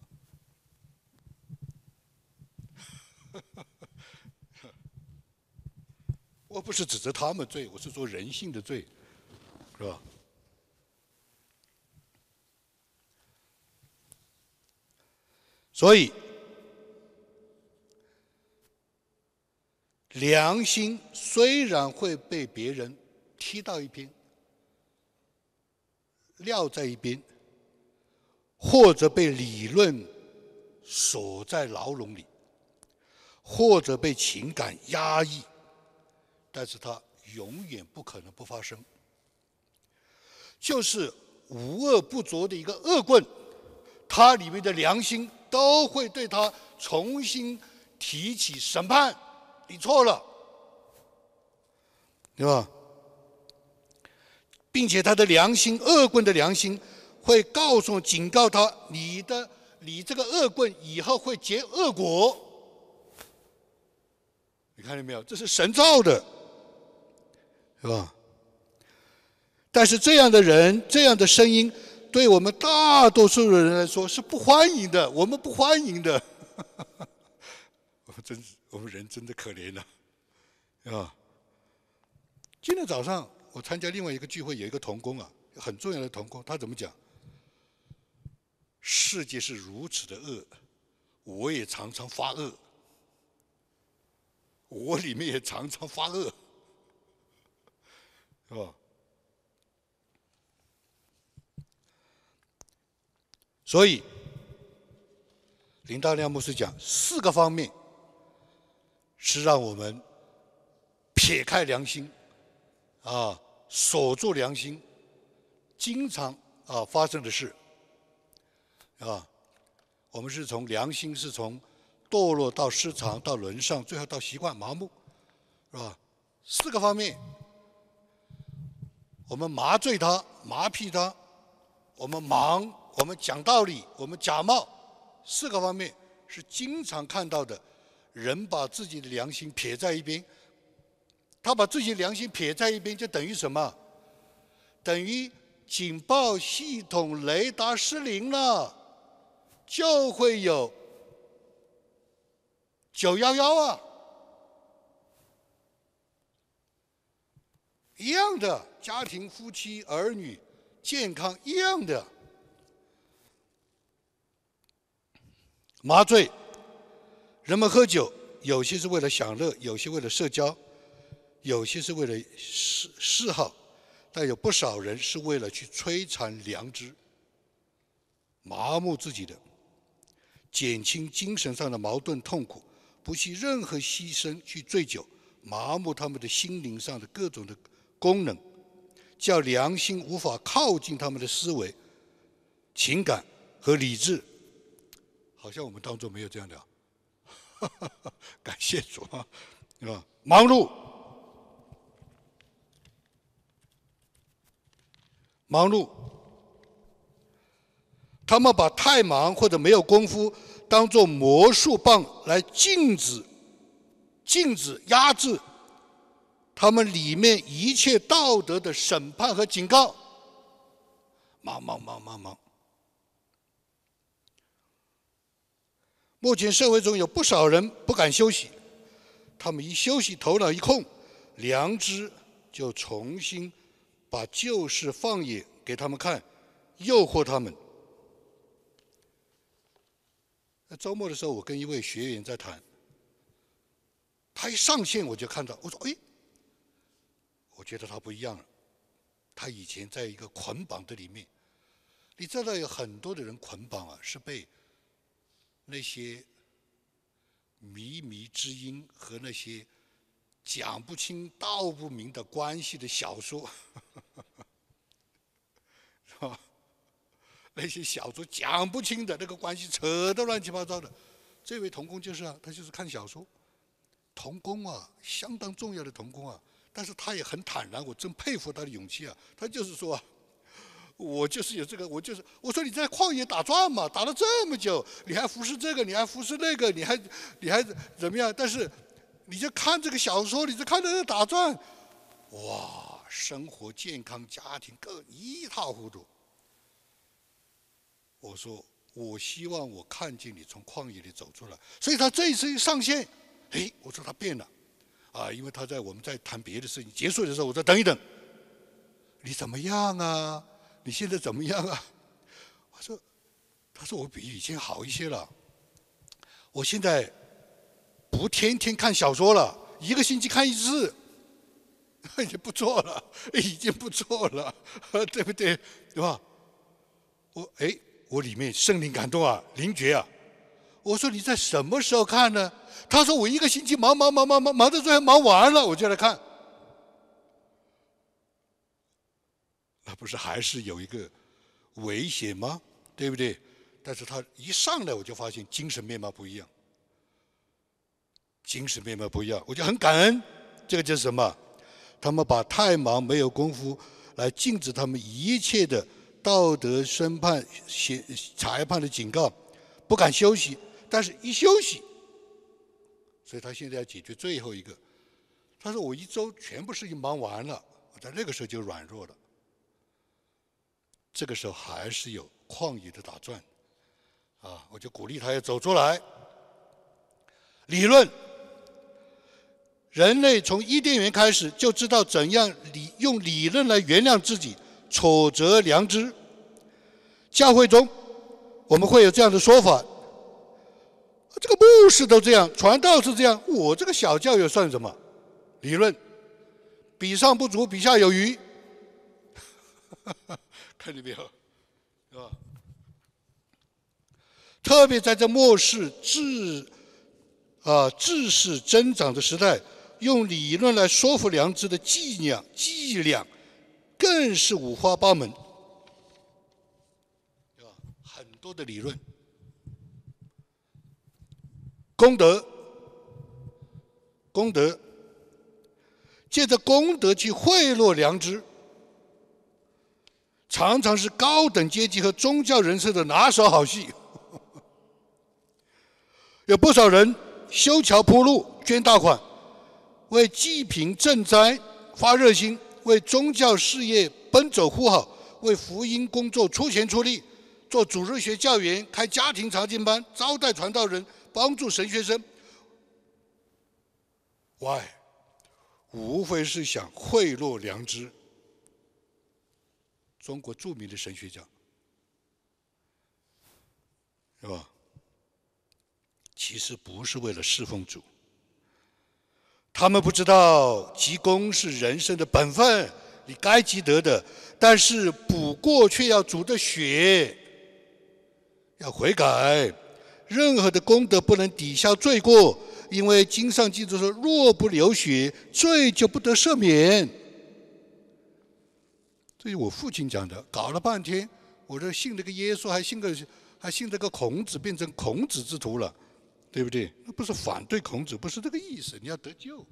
我不是指责他们罪，我是说人性的罪，是吧？所以，良心虽然会被别人踢到一边、撂在一边，或者被理论锁在牢笼里，或者被情感压抑。但是它永远不可能不发生，就是无恶不作的一个恶棍，他里面的良心都会对他重新提起审判，你错了，对吧？并且他的良心，恶棍的良心会告诉、警告他，你的你这个恶棍以后会结恶果，你看见没有？这是神造的。是吧？但是这样的人，这样的声音，对我们大多数的人来说是不欢迎的。我们不欢迎的。我们真是，我们人真的可怜了，是吧？今天早上我参加另外一个聚会，有一个童工啊，很重要的童工，他怎么讲？世界是如此的恶，我也常常发恶，我里面也常常发恶。是吧？所以林大亮牧师讲四个方面是让我们撇开良心啊，锁住良心，经常啊发生的事啊。我们是从良心是从堕落到失常到沦丧，最后到习惯麻木，是吧？四个方面。我们麻醉他，麻痹他；我们忙，我们讲道理，我们假冒，四个方面是经常看到的。人把自己的良心撇在一边，他把自己良心撇在一边，就等于什么？等于警报系统雷达失灵了，就会有九幺幺啊，一样的。家庭、夫妻、儿女健康一样的麻醉。人们喝酒，有些是为了享乐，有些为了社交，有些是为了嗜嗜好，但有不少人是为了去摧残良知、麻木自己的、减轻精神上的矛盾痛苦，不惜任何牺牲去醉酒，麻木他们的心灵上的各种的功能。叫良心无法靠近他们的思维、情感和理智，好像我们当中没有这样的，感谢主啊，是吧？忙碌，忙碌，他们把太忙或者没有功夫当做魔术棒来禁止、禁止、压制。他们里面一切道德的审判和警告，忙忙忙忙忙。目前社会中有不少人不敢休息，他们一休息，头脑一空，良知就重新把旧事放眼给他们看，诱惑他们。那周末的时候，我跟一位学员在谈，他一上线我就看到，我说：“哎。”我觉得他不一样了，他以前在一个捆绑的里面，你知道有很多的人捆绑啊，是被那些靡靡之音和那些讲不清道不明的关系的小说，是吧？那些小说讲不清的那个关系扯得乱七八糟的，这位童工就是啊，他就是看小说，童工啊，相当重要的童工啊。但是他也很坦然，我真佩服他的勇气啊！他就是说，啊我就是有这个，我就是我说你在旷野打转嘛，打了这么久，你还服侍这个，你还服侍那个，你还你还怎么样？但是你就看这个小说，你就看着打转，哇，生活健康，家庭各一塌糊涂。我说，我希望我看见你从旷野里走出来。所以他这一次一上线，哎，我说他变了。啊，因为他在我们在谈别的事情，结束的时候我再等一等。你怎么样啊？你现在怎么样啊？我说，他说我比以前好一些了。我现在不天天看小说了，一个星期看一次，已经不错了，已经不错了，对不对？对吧？我哎，我里面圣灵感动啊，灵觉啊。我说你在什么时候看呢？他说我一个星期忙忙忙忙忙忙到最后忙完了，我就来看。那不是还是有一个危险吗？对不对？但是他一上来我就发现精神面貌不一样，精神面貌不一样，我就很感恩。这个就是什么？他们把太忙没有功夫来禁止他们一切的道德审判、协裁判的警告，不敢休息。但是一休息，所以他现在要解决最后一个。他说：“我一周全部事情忙完了，我在那个时候就软弱了。这个时候还是有旷野的打转，啊，我就鼓励他要走出来。理论，人类从伊甸园开始就知道怎样理用理论来原谅自己，挫折良知。教会中，我们会有这样的说法。”这个牧师都这样，传道是这样，我这个小教又算什么？理论，比上不足，比下有余。看见没有？是吧？特别在这末世智啊知识增长的时代，用理论来说服良知的伎俩伎俩，更是五花八门，对吧？很多的理论。功德，功德，借着功德去贿赂良知，常常是高等阶级和宗教人士的拿手好戏。有不少人修桥铺路、捐大款，为济贫赈灾发热心，为宗教事业奔走呼号，为福音工作出钱出力，做主日学教员、开家庭查经班、招待传道人。帮助神学生，Why？无非是想贿赂良知。中国著名的神学家，是吧？其实不是为了侍奉主，他们不知道积功是人生的本分，你该积德的，但是补过却要主的血，要悔改。任何的功德不能抵消罪过，因为经上记着说：若不流血，罪就不得赦免。这是我父亲讲的。搞了半天，我这信这个耶稣，还信个还信这个孔子，变成孔子之徒了，对不对？那不是反对孔子，不是这个意思。你要得救。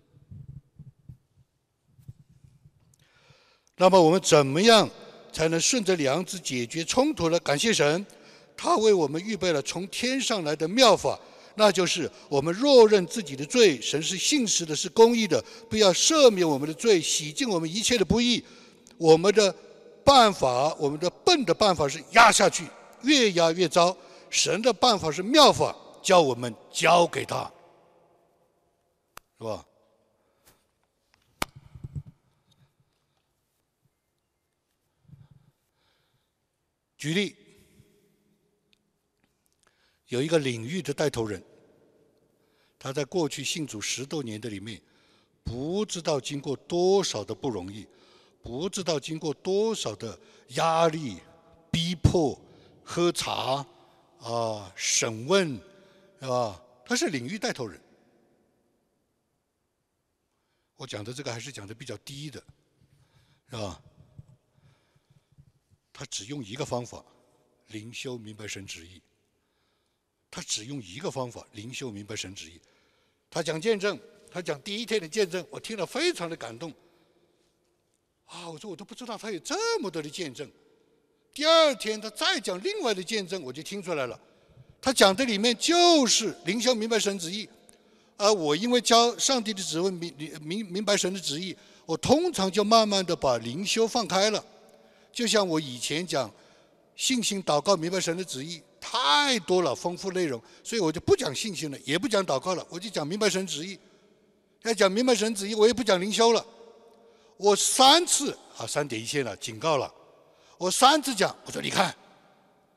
那么我们怎么样才能顺着良知解决冲突呢？感谢神。他为我们预备了从天上来的妙法，那就是我们若认自己的罪，神是信实的，是公义的，不要赦免我们的罪，洗净我们一切的不义。我们的办法，我们的笨的办法是压下去，越压越糟。神的办法是妙法，叫我们交给他，是吧？举例。有一个领域的带头人，他在过去信主十多年的里面，不知道经过多少的不容易，不知道经过多少的压力、逼迫、喝茶啊、审问，是吧？他是领域带头人。我讲的这个还是讲的比较低的，是吧？他只用一个方法，灵修明白神旨意。他只用一个方法，灵修明白神旨意。他讲见证，他讲第一天的见证，我听了非常的感动。啊，我说我都不知道他有这么多的见证。第二天他再讲另外的见证，我就听出来了。他讲的里面就是灵修明白神旨意。而我因为教上帝的指问明明明白神的旨意，我通常就慢慢的把灵修放开了。就像我以前讲信心祷告明白神的旨意。太多了，丰富内容，所以我就不讲信心了，也不讲祷告了，我就讲明白神旨意。要讲明白神旨意，我也不讲灵修了。我三次啊，三点一线了，警告了。我三次讲，我说你看，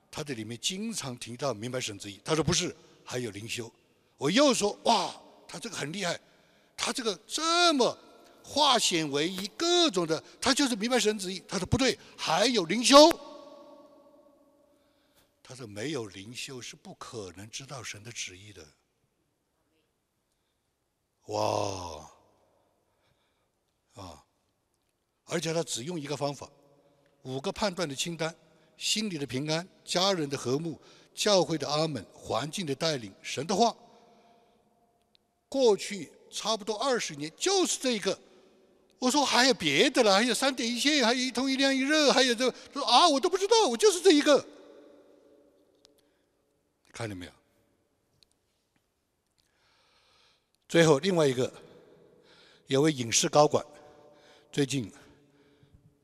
他这里面经常提到明白神旨意。他说不是，还有灵修。我又说哇，他这个很厉害，他这个这么化险为夷，各种的，他就是明白神旨意。他说不对，还有灵修。他说没有灵修是不可能知道神的旨意的。哇，啊，而且他只用一个方法，五个判断的清单：心里的平安、家人的和睦、教会的阿门、环境的带领、神的话。过去差不多二十年就是这一个。我说还有别的了，还有三点一线，还有一通一亮一热，还有这个说啊，我都不知道，我就是这一个。看见没有？最后，另外一个有位影视高管，最近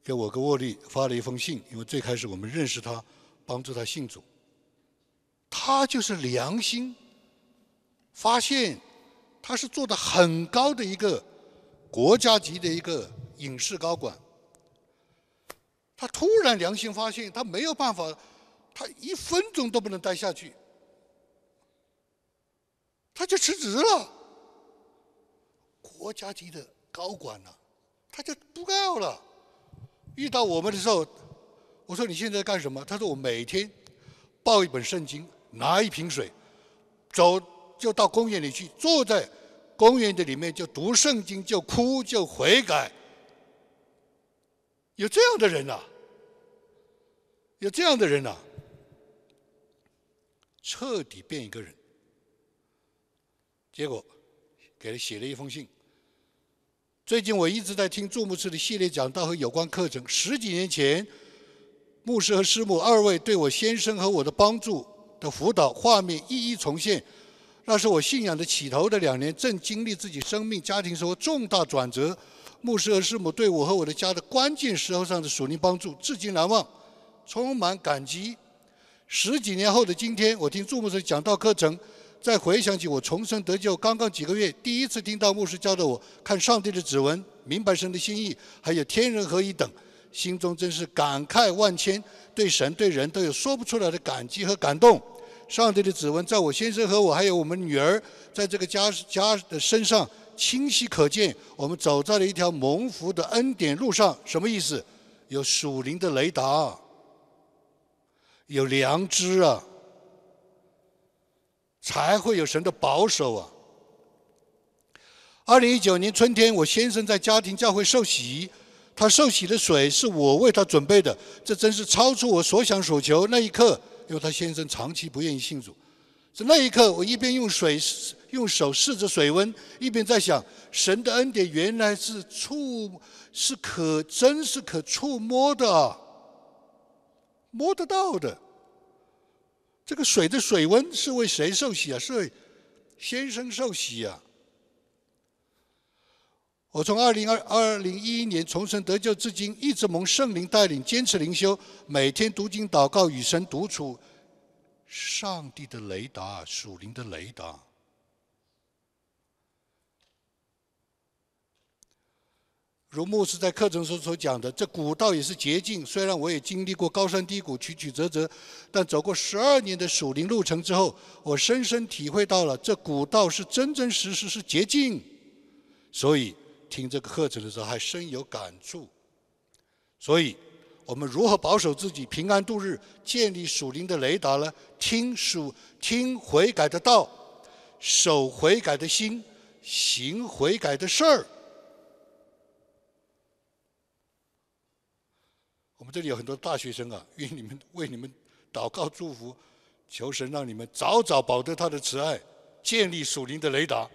给我跟沃利发了一封信，因为最开始我们认识他，帮助他信主。他就是良心发现，他是做的很高的一个国家级的一个影视高管。他突然良心发现，他没有办法，他一分钟都不能待下去，他就辞职了。国家级的高管了，他就不干了。遇到我们的时候，我说你现在干什么？他说我每天抱一本圣经，拿一瓶水，走就到公园里去，坐在公园的里面就读圣经，就哭就悔改。有这样的人呐，有这样的人呐，彻底变一个人。结果给他写了一封信。最近我一直在听祝牧师的系列讲道和有关课程。十几年前，牧师和师母二位对我先生和我的帮助的辅导画面一一重现。那是我信仰的起头的两年，正经历自己生命家庭生活重大转折。牧师和师母对我和我的家的关键时候上的属灵帮助，至今难忘，充满感激。十几年后的今天，我听祝牧师讲道课程。再回想起我重生得救刚刚几个月，第一次听到牧师教导我看上帝的指纹，明白神的心意，还有天人合一等，心中真是感慨万千，对神对人都有说不出来的感激和感动。上帝的指纹在我先生和我还有我们女儿在这个家家的身上清晰可见。我们走在了一条蒙福的恩典路上，什么意思？有属灵的雷达，有良知啊。才会有神的保守啊！二零一九年春天，我先生在家庭教会受洗，他受洗的水是我为他准备的，这真是超出我所想所求。那一刻，因为他先生长期不愿意信主，在那一刻，我一边用水用手试着水温，一边在想：神的恩典原来是触，是可真是可触摸的，摸得到的。这个水的水温是为谁受洗啊？是为先生受洗啊！我从二零二二零一一年重生得救至今，一直蒙圣灵带领，坚持灵修，每天读经祷告，与神独处。上帝的雷达，属灵的雷达。如牧师在课程中所讲的，这古道也是捷径。虽然我也经历过高山低谷、曲曲折折，但走过十二年的属灵路程之后，我深深体会到了这古道是真真实实是捷径。所以听这个课程的时候还深有感触。所以，我们如何保守自己平安度日，建立属灵的雷达呢？听属听悔改的道，守悔改的心，行悔改的事儿。我们这里有很多大学生啊，愿你们为你们祷告祝福，求神让你们早早保得他的慈爱，建立属灵的雷达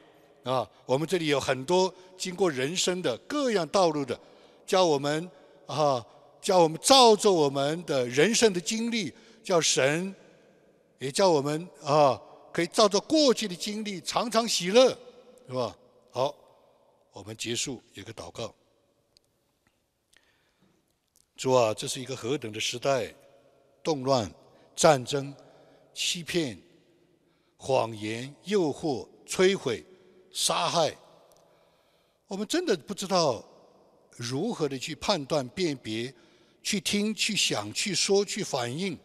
啊！我们这里有很多经过人生的各样道路的，叫我们啊，叫我们照着我们的人生的经历，叫神也叫我们啊，可以照着过去的经历常常喜乐，是吧？好，我们结束一个祷告。主啊，这是一个何等的时代！动乱、战争、欺骗、谎言、诱惑、摧毁、杀害，我们真的不知道如何的去判断、辨别、去听、去想、去说、去反应。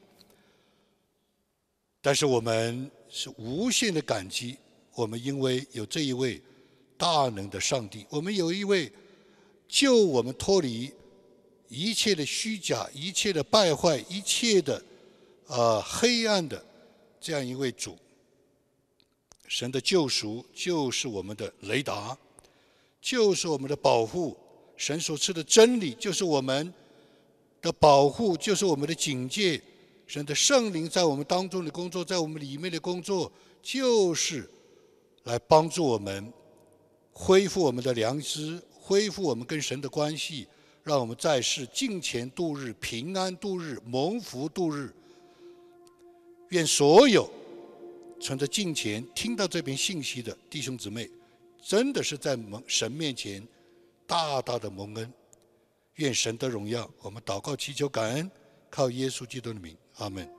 但是我们是无限的感激，我们因为有这一位大能的上帝，我们有一位救我们脱离一切的虚假、一切的败坏、一切的呃黑暗的这样一位主。神的救赎就是我们的雷达，就是我们的保护。神所赐的真理就是我们的保护，就是我们的警戒。神的圣灵在我们当中的工作，在我们里面的工作，就是来帮助我们恢复我们的良知，恢复我们跟神的关系，让我们在世敬虔度日，平安度日，蒙福度日。愿所有。存着敬虔听到这篇信息的弟兄姊妹，真的是在蒙神面前大大的蒙恩，愿神的荣耀，我们祷告祈求感恩，靠耶稣基督的名，阿门。